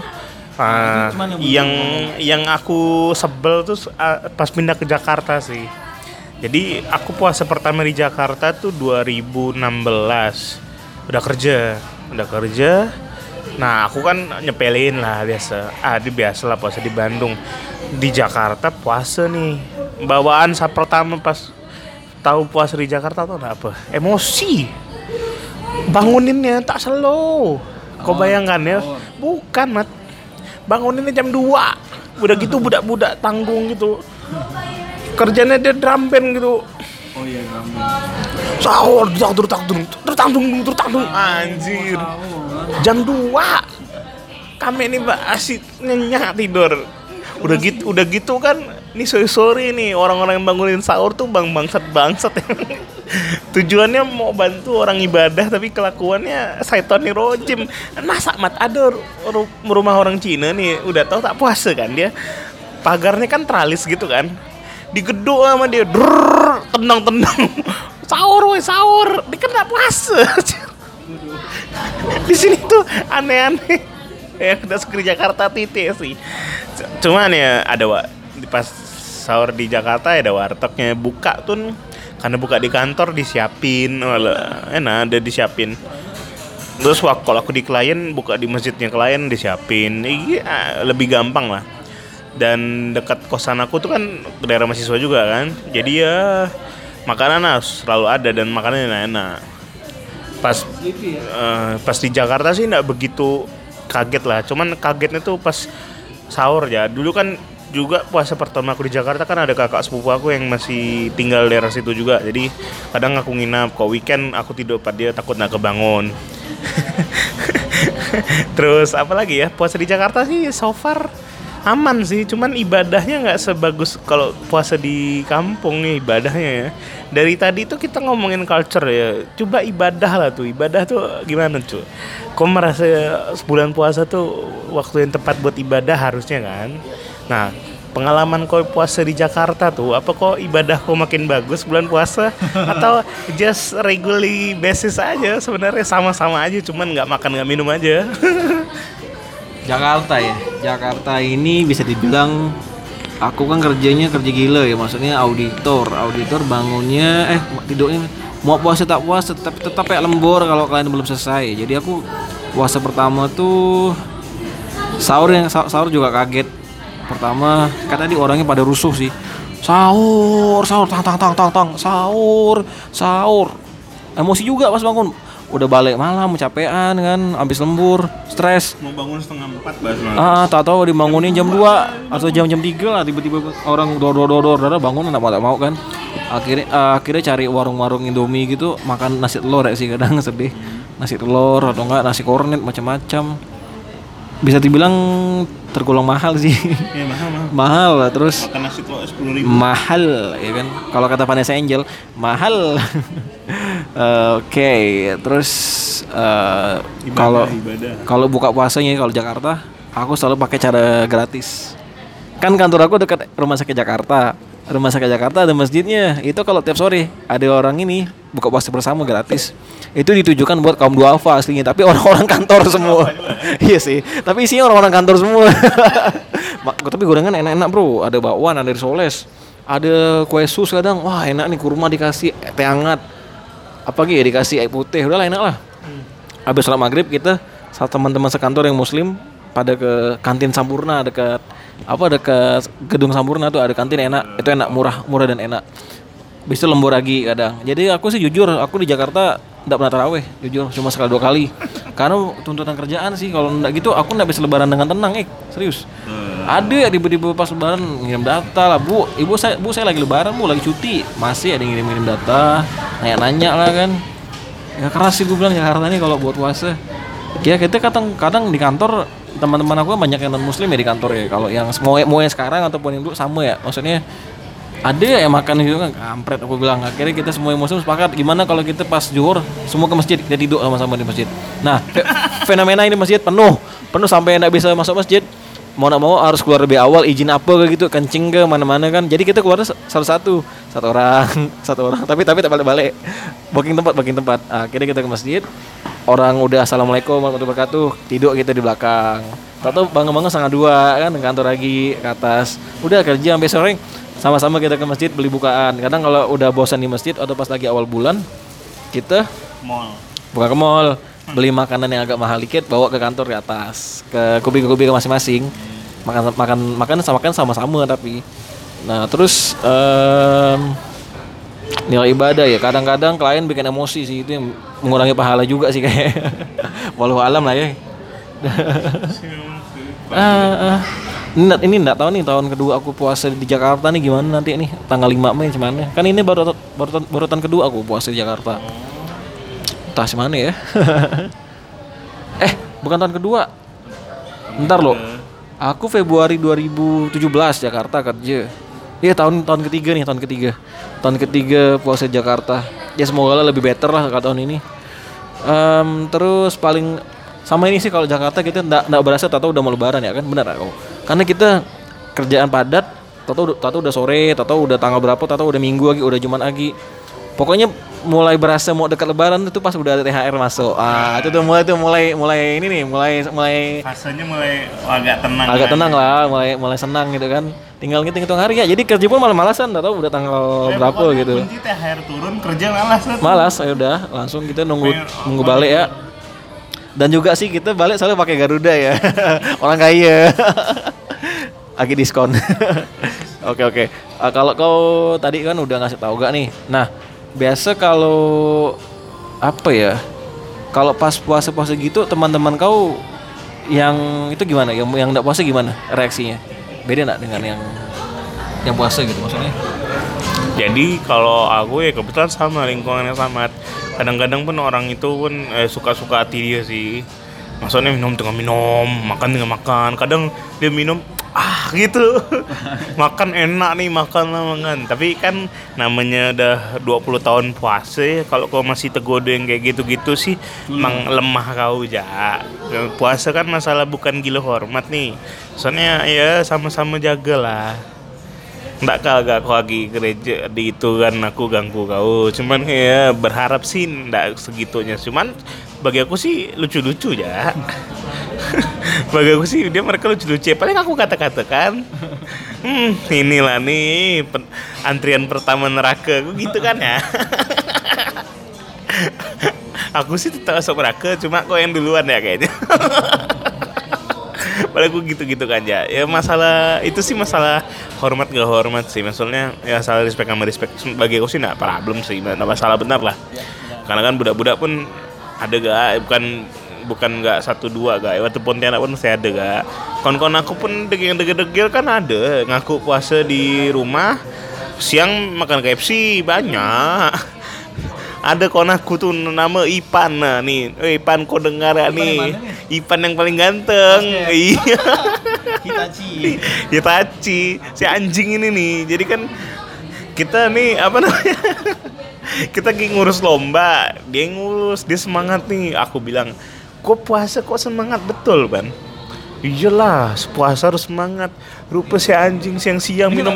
Ah, gimana, Bu? yang yang aku sebel tuh ah, pas pindah ke Jakarta sih. Jadi aku puasa pertama di Jakarta tuh 2016 udah kerja udah kerja nah aku kan nyepelin lah biasa. Ah di biasa lah puasa di Bandung. Di Jakarta puasa nih. Bawaan saat pertama pas tahu puasa di Jakarta tuh apa? Emosi. Banguninnya tak slow kau bayangkan ya? bukan mat. Banguninnya jam 2 udah gitu budak-budak tanggung gitu. Kerjanya dia drum band gitu. Oh iya, rambut. sahur tak tur tak tur tur tanggung tur tanggung anjir jam 2 kami ini mbak asik nyenyak tidur. Udah gitu udah gitu kan ini sorry sorry nih orang-orang yang bangunin sahur tuh bang bangsat bangsat. Tujuannya mau bantu orang ibadah tapi kelakuannya Saitoni rojim. Masa mat ada ru- ru- rumah orang Cina nih udah tahu tak puasa kan dia? Pagarnya kan teralis gitu kan. Digeduk sama dia drrrr, tendang tendang sahur woi sahur. Dia kan puasa di sini tuh aneh-aneh. Ya udah di Jakarta titik sih. Cuman ya ada wa pas sahur di Jakarta ada wartegnya. Buka tuh karena buka di kantor disiapin. Walah, enak ada disiapin. Terus waktu kalau aku di klien buka di masjidnya klien disiapin. Iya lebih gampang lah. Dan dekat kosan aku tuh kan daerah mahasiswa juga kan. Jadi ya makanan harus selalu ada dan makanannya enak-enak pas eh, pas di Jakarta sih nggak begitu kaget lah. Cuman kagetnya tuh pas sahur ya. Dulu kan juga puasa pertama aku di Jakarta kan ada kakak sepupu aku yang masih tinggal daerah situ juga. Jadi kadang aku nginap kalau weekend aku tidur pada dia takut nggak kebangun. Terus apa lagi ya puasa di Jakarta sih so far aman sih cuman ibadahnya nggak sebagus kalau puasa di kampung nih ibadahnya ya. Dari tadi tuh kita ngomongin culture ya coba ibadah lah tuh. Ibadah tuh gimana cuy kok merasa sebulan puasa tuh waktu yang tepat buat ibadah harusnya kan? Nah pengalaman kau puasa di Jakarta tuh apa kok ibadah kau makin bagus bulan puasa? Atau just regularly basis aja sebenarnya sama-sama aja cuman nggak makan nggak minum aja Jakarta ya. Jakarta ini bisa dibilang aku kan kerjanya kerja gila ya. Maksudnya auditor. Auditor bangunnya eh tidurnya mau puasa tak puasa tetap tetap kayak lembur kalau kalian belum selesai. Jadi aku puasa pertama tuh sahur yang sah- sahur juga kaget. Pertama kan tadi orangnya pada rusuh sih. Sahur, sahur, tang tang tang tang tang, sahur, sahur. Emosi juga pas bangun. Udah balik malam, capean kan, habis lembur, stres. mau bangun setengah empat bahas Ah, tak tahu dibangunin jam 2 atau jam-jam 3 lah tiba-tiba orang dor dor dor dor bangun enggak mau tak mau kan. Akhirnya ah, akhirnya cari warung-warung Indomie gitu, makan nasi telur ya sih kadang sedih. Nasi telur atau enggak nasi kornet macam-macam. Bisa dibilang tergolong mahal sih. ya mahal mahal. Mahal lah terus makan nasi telur sepuluh ribu. mahal ya kan? Kalau kata Vanessa Angel mahal. Eh, oke terus eh, kalau kalau buka puasanya kalau Jakarta aku selalu pakai cara gratis. Kan kantor aku dekat rumah sakit Jakarta. Rumah sakit Jakarta ada masjidnya. Itu kalau tiap sore ada orang ini buka puasa bersama gratis. Itu ditujukan buat kaum duafa aslinya tapi orang-orang kantor semua. Iya sih tapi isinya orang-orang kantor semua. Tapi gorengan enak-enak bro. Ada bakwan ada risoles ada kue sus kadang. Wah enak nih kurma dikasih teh hangat. Apa lagi ya dikasih air putih. Udah lah enak lah. Habis sholat maghrib kita saat teman-teman sekantor yang muslim pada ke kantin Sampurna dekat apa dekat gedung Sampurna tuh ada kantin enak. Itu enak murah murah dan enak bisa lembur lagi kadang. Jadi aku sih jujur aku di Jakarta tidak pernah taraweh jujur. Cuma sekali dua kali. Karena tuntutan kerjaan sih kalau ndak gitu aku ndak bisa lebaran dengan tenang eh serius. Ada ya tiba-tiba pas lebaran ngirim data lah. Bu ibu saya bu saya lagi lebaran bu lagi cuti. Masih ada yang ngirim-ngirim data. Nanya-nanya lah kan. Ya keras sih gue bilang Jakarta ini kalau buat puasa. Ya kita kadang kadang di kantor teman-teman aku banyak yang non muslim ya di kantor ya. Kalau yang mau mau yang sekarang ataupun yang dulu sama ya. Maksudnya ada ya makan gitu kan? Kampret aku bilang. Akhirnya kita semua yang muslim sepakat gimana kalau kita pas zuhur semua ke masjid kita tidur sama-sama di masjid. Nah fe- fenomena ini masjid penuh. Penuh sampai nggak bisa masuk masjid. Mau nggak mau harus keluar lebih awal izin apa kayak gitu kencing ke mana-mana kan. Jadi kita keluar satu-satu. Satu orang satu orang. Tapi tapi tak balik-balik. Booking tempat booking tempat. Akhirnya kita ke masjid. Orang udah assalamualaikum warahmatullahi wabarakatuh. Tidur kita di belakang. Tahu bangun-bangun setengah dua kan kantor lagi ke atas. Udah kerja sampai sore sama-sama kita ke masjid beli bukaan. Kadang kalau udah bosan di masjid atau pas lagi awal bulan kita Mall. buka ke mall beli makanan yang agak mahal dikit bawa ke kantor ke atas ke kubi-kubi masing-masing. Makan makan makan sama kan sama-sama tapi. Nah terus em, nilai ibadah ya. Kadang-kadang klien bikin emosi sih itu yang mengurangi pahala juga sih kayak. Walau alam lah ya. Ah, ah. Ini, ini enggak tahu nih tahun kedua aku puasa di Jakarta nih gimana nanti nih tanggal 5 Mei gimana kan ini baru baru baru tahun kedua aku puasa di Jakarta. Entah mana ya. Eh bukan tahun kedua. Ntar loh. Aku Februari 2017 Jakarta kerja. Iya tahun tahun ketiga nih tahun ketiga. Tahun ketiga puasa di Jakarta. Ya semoga lah lebih better lah tahun ini. Em, terus paling sama ini sih kalau Jakarta kita ndak ndak berasa tahu udah mau lebaran ya kan? Benar ya kau karena kita kerjaan padat tahu tahu udah sore tahu udah tanggal berapa tahu udah minggu lagi udah jumat lagi. Pokoknya mulai berasa mau dekat lebaran itu pas udah ada THR masuk. Ah itu tuh mulai tuh mulai mulai ini nih mulai mulai Fasenya mulai agak tenang. agak kan? tenang lah mulai mulai senang gitu kan. Tinggal ngitung hitung hari ya. Jadi kerja pun malah malasan nggak tahu udah tanggal Ya, berapa gitu. Kunci THR turun kerja malas. Malas ya udah langsung kita nunggu nunggu balik ya dan juga sih kita balik soalnya pakai Garuda ya. Orang kaya. Lagi diskon. Oke oke. Ah, kalau kau tadi kan udah ngasih tahu gak nih? Nah biasa kalau apa ya? Kalau pas puasa puasa gitu teman-teman kau yang itu gimana? Yang yang nggak puasa gimana reaksinya? Beda nggak dengan yang yang puasa gitu maksudnya? Jadi kalau aku ya kebetulan sama lingkungannya sama. Kadang-kadang pun orang itu pun eh, suka-suka hati dia sih. Maksudnya minum tengah minum, makan tengah makan. Kadang dia minum ah gitu. makan enak nih makan lah makan. Tapi kan namanya udah 20 tahun puasa ya, kalau kau masih tegoda yang kayak gitu-gitu sih emang lemah kau ja. Puasa kan masalah bukan gila hormat nih. Soalnya ya sama-sama jaga lah. Nggak kagak aku lagi gereja di itu kan aku ganggu kau. Cuman ya berharap sih nggak segitunya. Cuman bagi aku sih lucu-lucu ya. Bagi aku sih dia mereka lucu-lucu. Paling aku kata-katakan Hmm inilah nih antrian pertama neraka. Aku gitu kan ya. Aku sih tetap masuk neraka Cuma kau yang duluan ya kayaknya Padahal gue gitu-gitu kan ya Ya masalah itu sih masalah hormat gak hormat sih. Maksudnya ya salah respect sama respect. Bagi aku sih gak problem sih. Gak masalah benar lah. Karena kan budak-budak pun ada gak Bukan bukan gak satu dua gak Waktu Pontianak pun masih ada gak Kon-kon aku pun degil-degil kan ada. Ngaku puasa di rumah Siang makan KFC banyak ada konaku tuh nama Ipan nah nih Eh, Ipan kau dengar gak nih Ipan yang paling ganteng. Iya. Hitachi. Hitachi. Si anjing ini nih jadi kan kita nih apa namanya? Kita lagi ngurus lomba. Dia ngurus dia semangat nih aku bilang kok puasa kok semangat? Betul ban iyalah puasa harus semangat. Rupa si anjing siang-siang minum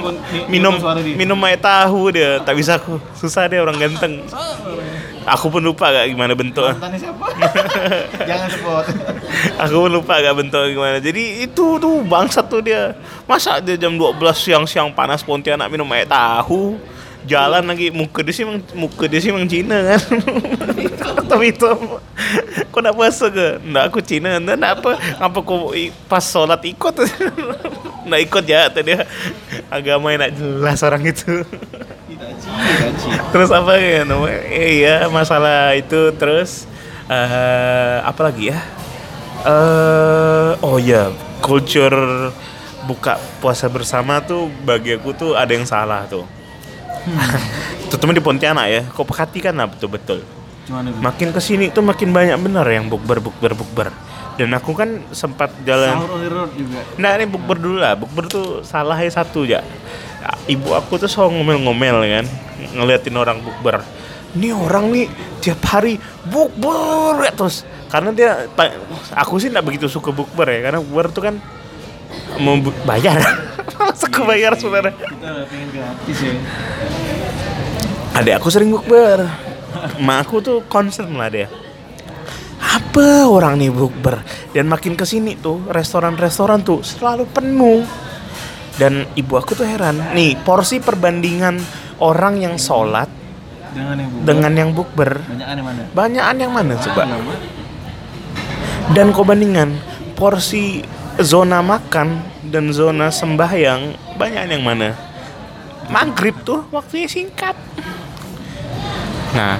minum minum air tahu dia. Tak bisa aku. Susah dia orang ganteng. Aku pun lupa gak gimana bentuknya? Jangan sebut. Aku pun lupa gak bentuk gimana. Jadi itu tuh bangsat tuh dia. Masa dia jam 12 siang-siang panas Pontianak minum air tahu jalan lagi muka dia sih emang muka dia sih emang Cina kan? Tapi itu kok nak puasa ke? Nggak aku Cina. Nggak apa. Apa kok pas sholat ikut? Nggak ikut ya tadi. Agama yang nggak jelas orang itu. Terus apa ya namanya? Iya masalah itu. Terus eh apa lagi ya? Eh oh ya culture buka puasa bersama tuh bagi aku tuh ada yang salah tuh terutama di Pontianak ya kok perhatikan lah betul-betul makin ke sini tuh makin banyak bener yang bukber bukber bukber dan aku kan sempat jalan Sahur road juga. Nah ini bukber dulu lah, bukber tuh salahnya satu ya. Ibu aku tuh selalu ngomel-ngomel kan, ngeliatin orang bukber. Ini orang nih tiap hari bukber ya terus. Karena dia, aku sih nggak begitu suka bukber ya, karena bukber tuh kan mau bayar. Masa kebayar saudara? Kita pengen gratis ya. Adik aku sering bukber. Mak aku tuh concern lah dia. Apa orang nih bukber? Dan makin ke sini tuh restoran-restoran tuh selalu penuh. Dan ibu aku tuh heran. Nih porsi perbandingan orang yang sholat Dengan yang Bu. dengan yang bukber. banyak yang mana? Banyakan yang mana coba? Dan kau bandingkan porsi zona makan dan zona sembahyang banyak yang mana? Maghrib tuh waktunya singkat. Nah,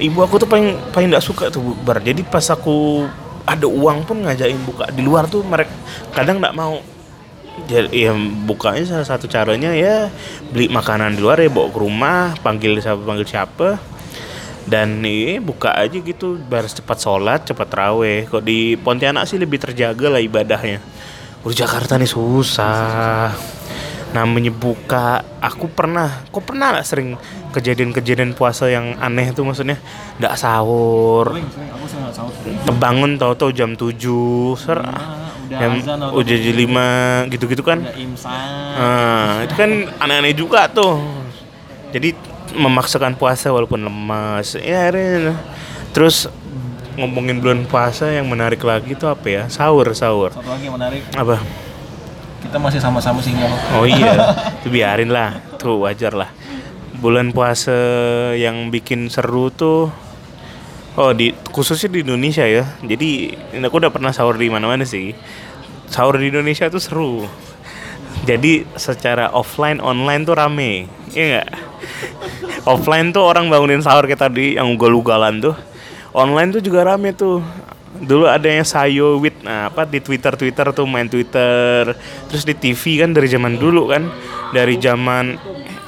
ibu aku tuh paling paling nggak suka tuh bukber. Jadi pas aku ada uang pun ngajakin buka di luar tuh mereka kadang nggak mau. Jadi ya bukanya salah satu caranya ya beli makanan di luar ya bawa ke rumah, panggil siapa panggil siapa dan nih buka aja gitu biar cepat sholat cepat raweh kok di Pontianak sih lebih terjaga lah ibadahnya Di Jakarta nih susah namanya buka aku pernah kok pernah nggak sering kejadian-kejadian puasa yang aneh tuh maksudnya nggak sahur Sering, sering. Aku sering sahur. bangun tahu-tahu jam 7 ser Ah, udah jam azan udah jam 5 gitu-gitu kan udah. Nah, itu kan aneh-aneh juga tuh. Jadi memaksakan puasa walaupun lemas. Ya, akhirnya. terus ngomongin bulan puasa yang menarik lagi tuh apa ya? Sahur, sahur. Satu lagi yang menarik, Apa? kita masih sama-sama single. Oh iya, itu biarin lah. Tuh wajar lah. Bulan puasa yang bikin seru tuh Oh di khususnya di Indonesia ya. Jadi aku udah pernah sahur di mana-mana sih. Sahur di Indonesia tuh seru. Jadi secara offline online tuh rame, iya nggak? offline tuh orang bangunin sahur kayak tadi yang ugal-ugalan tuh. Online tuh juga rame tuh. Dulu adanya Sayo with nah apa di Twitter Twitter tuh main Twitter. Terus di TV kan dari zaman dulu kan, dari zaman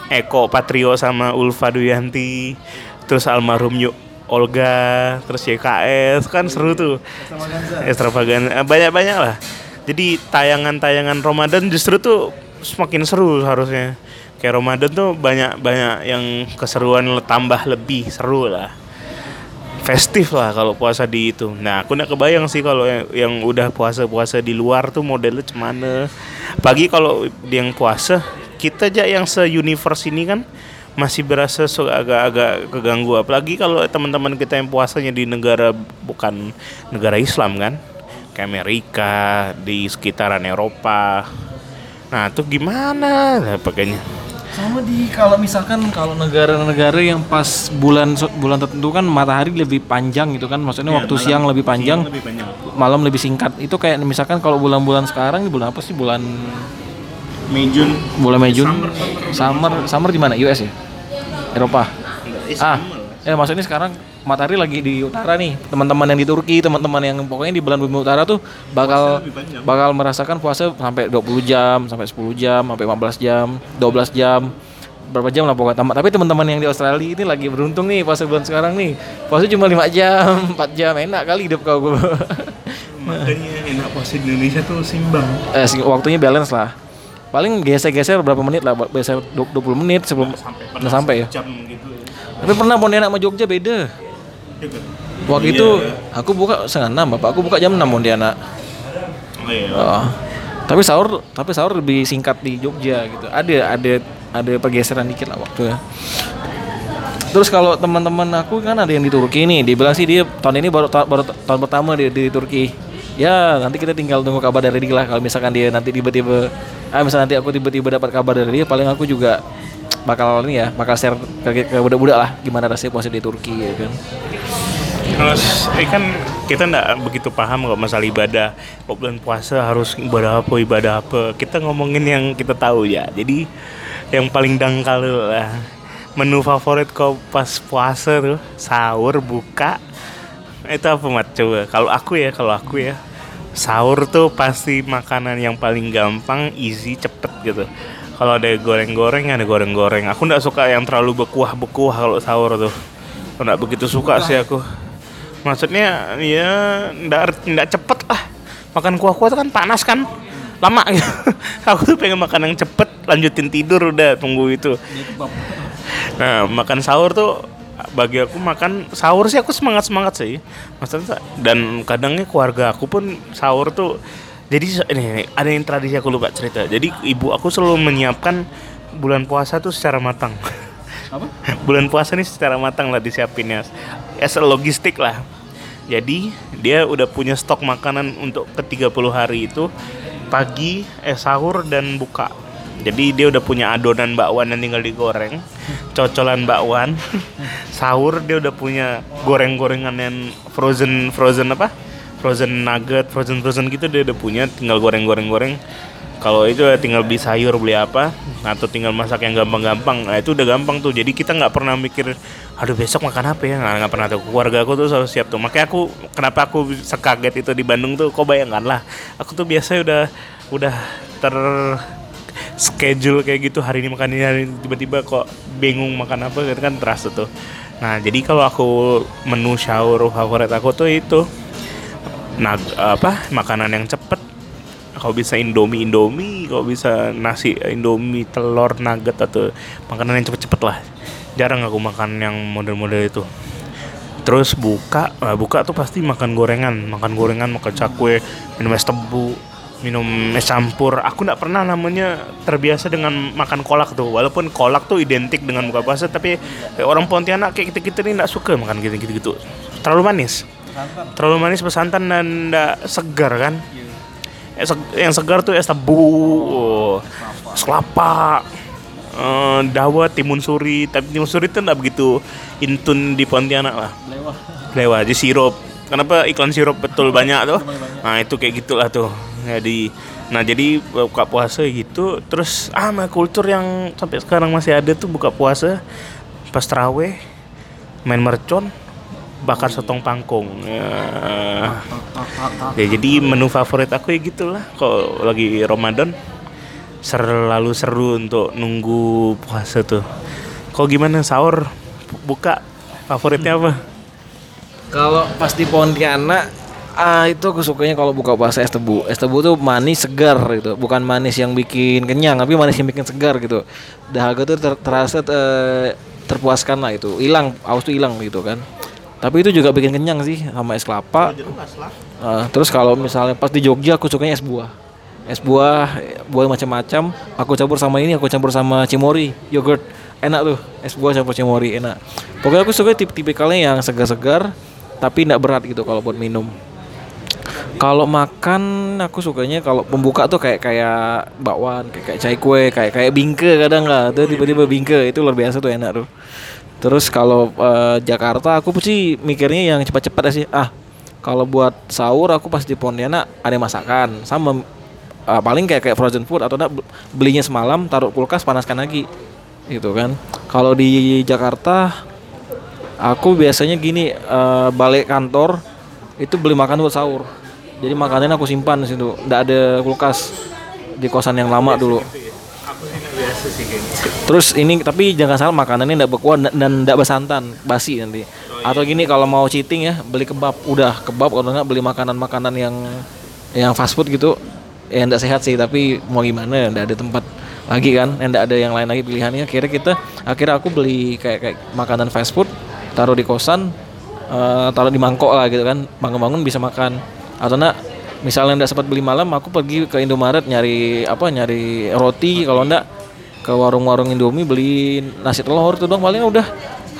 Eko Patrio sama Ulfa Duyanti, terus almarhum Yuk Olga, terus YKS kan seru tuh. Extravaganza banyak-banyak lah. Jadi tayangan-tayangan Ramadan justru tuh semakin seru harusnya. Kayak Ramadan tuh banyak-banyak yang keseruan tambah lebih seru lah. Festif lah kalau puasa di itu. Nah, aku nggak kebayang sih kalau yang, udah puasa-puasa di luar tuh modelnya cemana. Pagi kalau yang puasa, kita aja yang se-universe ini kan masih berasa agak-agak keganggu apalagi kalau teman-teman kita yang puasanya di negara bukan negara Islam kan kayak Amerika di sekitaran Eropa nah itu gimana lah pakainya Sama di kalau misalkan kalau negara-negara yang pas bulan bulan tertentu kan matahari lebih panjang gitu kan, maksudnya waktu siang lebih panjang, malam lebih singkat. Itu kayak misalkan kalau bulan-bulan sekarang di bulan apa sih? Bulan Mei Jun bulan Mei Jun. Summer summer di mana? US ya? Eropa. Ah, ya maksudnya sekarang matahari lagi di utara nih. Teman-teman yang di Turki, teman-teman yang pokoknya di belahan bumi utara tuh bakal bakal merasakan puasa sampai 20 jam, sampai 10 jam, sampai 15 jam, 12 jam. Berapa jam lah pokoknya. Tapi teman-teman yang di Australia ini lagi beruntung nih puasa bulan sekarang nih. Puasa cuma 5 jam, 4 jam. Enak kali hidup kau gue. makanya enak puasa di Indonesia tuh simbang eh, waktunya balance lah. Paling geser-geser berapa menit lah, biasa 20 menit sebelum nggak sampai ya. jam gitu Tapi pernah Pontianak sama Jogja beda. Waktu Iya, itu aku buka setengah enam, bapak aku buka jam 6 Pontianak. oh, iya. Oh. Tapi sahur, tapi sahur lebih singkat di Jogja gitu. Ada ada ada pergeseran dikit lah waktu ya. Terus kalau teman-teman aku kan ada yang di Turki nih, dia bilang sih dia tahun ini baru ta- baru ta- tahun pertama dia di Turki. Ya nanti kita tinggal tunggu kabar dari dia lah. Kalau misalkan dia nanti tiba-tiba, ah misalnya nanti aku tiba-tiba dapat kabar dari dia, paling aku juga bakal ini ya bakal share ke, ke budak-budak lah gimana rasanya puasa di Turki ya kan Terus, eh kan kita nggak begitu paham kok masalah ibadah. Kok bulan puasa harus ibadah apa, ibadah apa. Kita ngomongin yang kita tahu ya. Jadi yang paling dangkal lah. Menu favorit kau pas puasa tuh sahur buka itu apa mat coba? Kalau aku ya, kalau aku ya sahur tuh pasti makanan yang paling gampang, easy, cepet gitu. Kalau ada goreng-goreng, ada goreng-goreng. Aku nggak suka yang terlalu bekuah-bekuah kalau sahur tuh. Nggak begitu suka sih aku. Maksudnya ya nggak nggak cepet lah. Makan kuah-kuah tuh kan panas kan, lama gitu. aku tuh pengen makan yang cepet, lanjutin tidur udah tunggu itu. Nah makan sahur tuh bagi aku makan sahur sih aku semangat semangat sih maksudnya dan kadangnya keluarga aku pun sahur tuh jadi ini, ini, ada yang tradisi aku lupa cerita. Jadi ibu aku selalu menyiapkan bulan puasa tuh secara matang. Apa? bulan puasa nih secara matang lah disiapinnya as logistik lah. Jadi dia udah punya stok makanan untuk ke 30 hari itu pagi eh sahur dan buka. Jadi dia udah punya adonan bakwan yang tinggal digoreng cocolan bakwan sahur dia udah punya goreng-gorengan yang frozen frozen apa frozen nugget frozen frozen gitu dia udah punya tinggal goreng-goreng goreng kalau itu ya tinggal beli sayur beli apa atau tinggal masak yang gampang-gampang. Nah itu udah gampang tuh. Jadi kita nggak pernah mikir aduh besok makan apa ya? Nggak nggak pernah tuh. Keluarga aku tuh selalu siap tuh. Makanya aku kenapa aku sekaget itu di Bandung tuh kau bayangkan lah. Aku tuh biasa udah udah ter schedule kayak gitu hari ini makan ini hari tiba-tiba kok bingung makan apa gitu kan terasa tuh. Nah jadi kalau aku menu sahur favorit aku tuh itu nah apa makanan yang cepet. Kalau bisa indomie indomie. Kalau bisa nasi indomie telur nugget atau makanan yang cepet-cepet lah. Jarang aku makan yang model-model itu. Terus buka nah, buka tuh pasti makan gorengan. Makan gorengan makan cakwe minum es tebu minum es campur. Aku nggak pernah namanya terbiasa dengan makan kolak tuh. Walaupun kolak tuh identik dengan buka puasa tapi kayak orang Pontianak kayak kita kita ini nggak suka makan gitu gitu gitu terlalu manis terlalu manis pesantan dan nggak segar kan? Es seg- yang segar tuh es tebu es kelapa eh, dawet timun suri. Tapi timun suri tuh nggak begitu intun di Pontianak lah. Lewat. lewat aja sirup. Kenapa iklan sirup betul banyak tuh? nah itu kayak gitulah tuh. Jadi nah jadi buka puasa gitu terus ah mah kultur yang sampai sekarang masih ada tuh buka puasa. Pas teraweh main mercon bakar sotong pangkung ya. Jadi menu favorit aku ya gitulah kalau lagi Ramadan selalu seru untuk nunggu puasa tuh kok gimana sahur buka favoritnya apa Kalau pas di Pontianak ah itu aku sukanya kalau buka puasa es tebu. Es tebu tuh manis segar gitu, bukan manis yang bikin kenyang, tapi manis yang bikin segar gitu. Dahaga tuh ter- terasa eh, terpuaskan lah itu. Hilang, haus tuh hilang gitu kan. Tapi itu juga bikin kenyang sih sama es kelapa. Ah, terus kalau misalnya pas di Jogja aku sukanya es buah. Es buah, buah macam-macam. Aku campur sama ini, aku campur sama cimori, yogurt. Enak tuh, es buah campur cimori, enak. Pokoknya aku suka tip tipikalnya yang segar-segar, tapi tidak berat gitu kalau buat minum. Kalau makan aku sukanya kalau pembuka tuh kayak kayak bakwan, kayak kayak cai kue, kayak kayak bingke kadang nggak tuh tiba-tiba bingke itu luar biasa tuh enak tuh. Terus kalau eh, Jakarta aku sih mikirnya yang cepat-cepat sih. Ah, kalau buat sahur aku pas di Pontianak ada masakan sama eh, paling kayak kayak frozen food atau enggak belinya semalam taruh kulkas panaskan lagi gitu kan. Kalau di Jakarta Aku biasanya gini eh, balik kantor itu beli makan buat sahur. Jadi makanannya aku simpan di situ. Nggak ada kulkas di kosan yang lama dulu. Terus ini tapi jangan salah makanannya nggak berkuah dan- nggak bersantan, basi nanti. Atau gini kalau mau cheating ya beli kebab, udah kebab kalau nggak beli makanan-makanan yang yang fast food gitu. Ya nggak sehat sih tapi mau gimana nggak ada tempat lagi kan, nggak ada yang lain lagi pilihannya. Akhirnya kita akhirnya aku beli kayak kayak makanan fast food taruh di kosan eh, taruh di mangkok lah gitu kan bangun-bangun bisa makan atau enggak misalnya enggak sempat beli malam aku pergi ke Indomaret nyari apa nyari roti kalau enggak ke warung-warung Indomie beli nasi telur itu doang. Paling udah.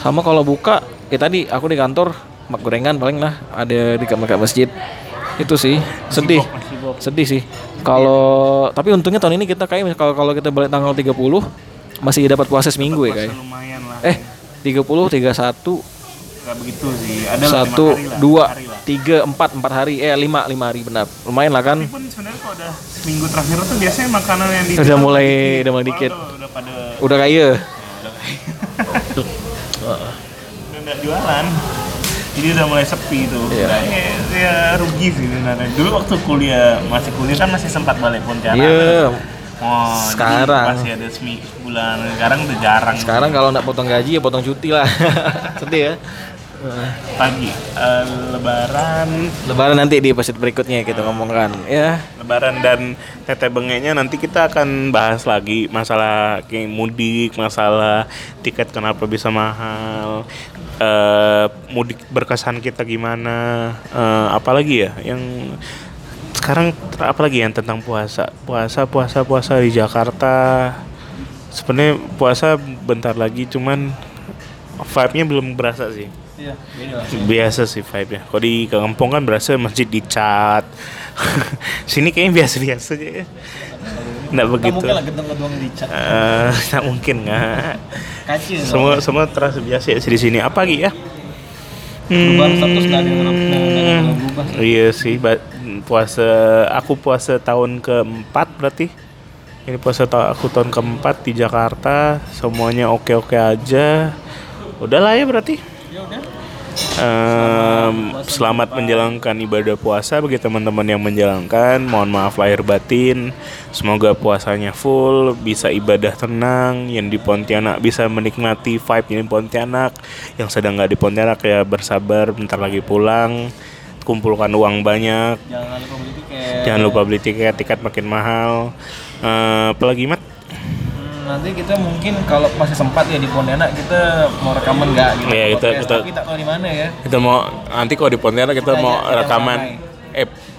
Sama kalau buka ya tadi aku di kantor mak gorengan paling lah ada di kamar masjid. Itu sih. Sedih. sedih sih. Kalau tapi untungnya tahun ini kita kayak kalau kalau kita balik tanggal 30 masih dapat puasa seminggu ya kayak. Eh 30 31 Nggak begitu sih. Ada satu lah, dua hari lah. tiga empat empat hari eh lima lima hari benar lumayan lah kan Tapi pun sebenarnya kalau udah seminggu terakhir tuh biasanya makanan yang di Udah mulai- udah mulai dikit. Udah, udah pada udah kaya udah nggak jualan. Jadi udah mulai sepi tuh. Iya. Nah, ya, ya rugi sih sebenarnya. Dulu waktu kuliah masih kuliah kan masih sempat balik Pontianak. iya Oh, jadi Sekarang. masih ada semi sebulan. Sekarang udah jarang. sekarang kalau nggak potong gaji ya potong cuti lah sedih ya pagi. Eh, lebaran. Lebaran nanti di episode berikutnya kita ngomongkan ya. Lebaran dan tete bengeknya nanti kita akan bahas lagi masalah kayak mudik masalah tiket kenapa bisa mahal eh mudik berkesan kita gimana eh, apalagi ya yang sekarang apalagi yang tentang puasa. Puasa puasa puasa di Jakarta. Sebenarnya puasa bentar lagi cuman vibe-nya belum berasa sih Iya, biasa sih vibe-nya. Kalau di kampung kan berasa masjid dicat. Sini kayaknya biasa-biasa aja ya. Nggak begitu. mungkin lah gedung-gedung dicat. Eh, nggak mungkin nggak. Semua semua terasa biasa ya di sini. Apa lagi ya? Perubahan status nggak ada yang nggak ada yang berubah. Iya sih, puasa aku puasa tahun keempat berarti. Ini puasa ta- aku tahun keempat di Jakarta, semuanya oke-oke aja. Udahlah ya berarti. Em, selamat menjalankan ibadah puasa bagi teman-teman yang menjalankan. Mohon maaf lahir batin. Semoga puasanya full, bisa ibadah tenang. Yang di Pontianak bisa menikmati vibe di Pontianak. Yang sedang nggak di Pontianak ya bersabar, bentar lagi pulang. Kumpulkan uang banyak. Jangan lupa beli tiket. Jangan lupa beli tiket, tiket makin mahal. Eh, apalagi mat? Nanti kita mungkin kalau masih sempat ya di Pontianak kita mau rekaman nggak gitu. Iya, kita- kita- tak tahu di mana ya. Kita mau nanti kalau di Pontianak kita Kita mau rekaman ramai.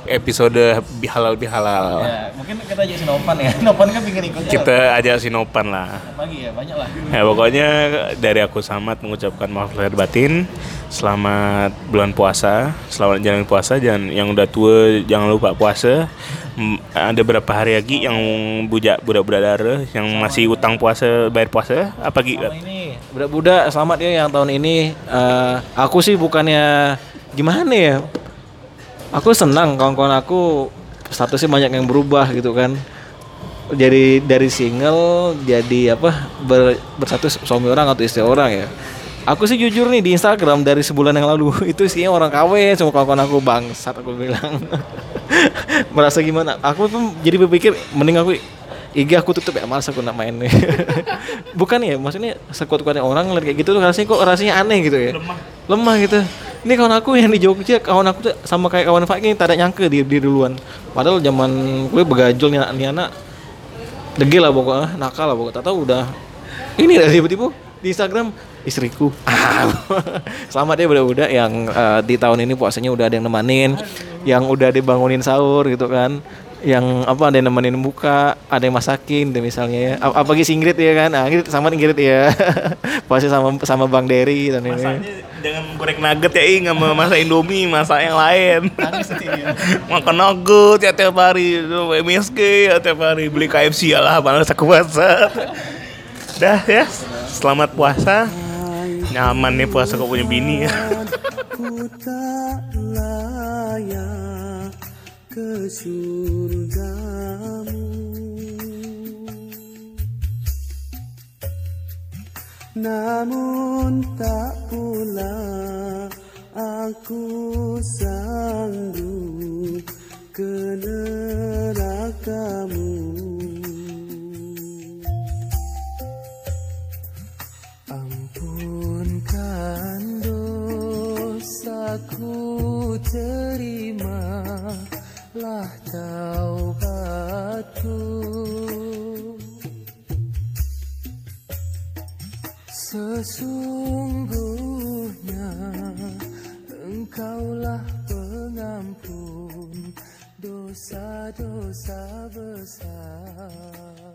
Ep- episode bihalal bihalal. Ya, mungkin kita aja Sinopan ya. Nopan kan pengen ikut juga. Kita ajak sinopan lah. pagi ya, banyak lah. Ya pokoknya dari aku Samad mengucapkan maaf lahir batin. Selamat bulan puasa, selamat jalan puasa dan yang udah tua jangan lupa puasa. Ada berapa hari lagi yang bujak budak-budak darah yang masih utang puasa bayar puasa apa gitu? Ini budak-budak selamat ya yang tahun ini eh, aku sih bukannya gimana ya aku senang kawan-kawan aku statusnya banyak yang berubah gitu kan. Jadi dari single jadi apa ber, berstatus suami orang atau istri orang ya. Aku sih jujur nih di Instagram dari sebulan yang lalu itu isinya orang KW semua kawan-kawan aku bangsat aku bilang. Merasa gimana? Aku pun jadi berpikir mending aku IG aku tutup ya malas aku nak main nih. Bukan ya maksudnya sekuat-kuatnya orang ngeliat kayak gitu tuh rasanya kok rasanya aneh gitu ya. Lemah. Lemah gitu ini kawan aku yang di Jogja kawan aku tuh sama kayak kawan Fak ini ada nyangka di, di duluan. Padahal zaman gue begajul nih anak nih anak degil lah pokoknya nakal lah pokoknya. Tahu udah. Ini dah tiba-tiba di Instagram istriku. Selamat ya budak-budak yang eh, di tahun ini puasanya udah ada yang nemenin yang udah dibangunin sahur gitu kan. Yang apa ada yang nemenin buka ada yang masakin deh misalnya ya. Apalagi si Ingrid ya kan? Ah, Ingrid sama Ingrid ya. Puasa sama sama Bang Dery dan ini jangan goreng nugget ya, ih nggak mau masak Indomie, masak yang lain. Makan nugget ya tiap hari, MSG ya tiap hari, beli KFC ya lah, malas aku puasa. Dah ya, selamat puasa. Nyaman nih puasa kok punya bini ya. Ku tak layak ke surgamu Namun tak pula aku sanggup ke nerakamu. Ampunkan dosaku terimalah taubatku Sesungguhnya Engkaulah pengampun dosa-dosa besar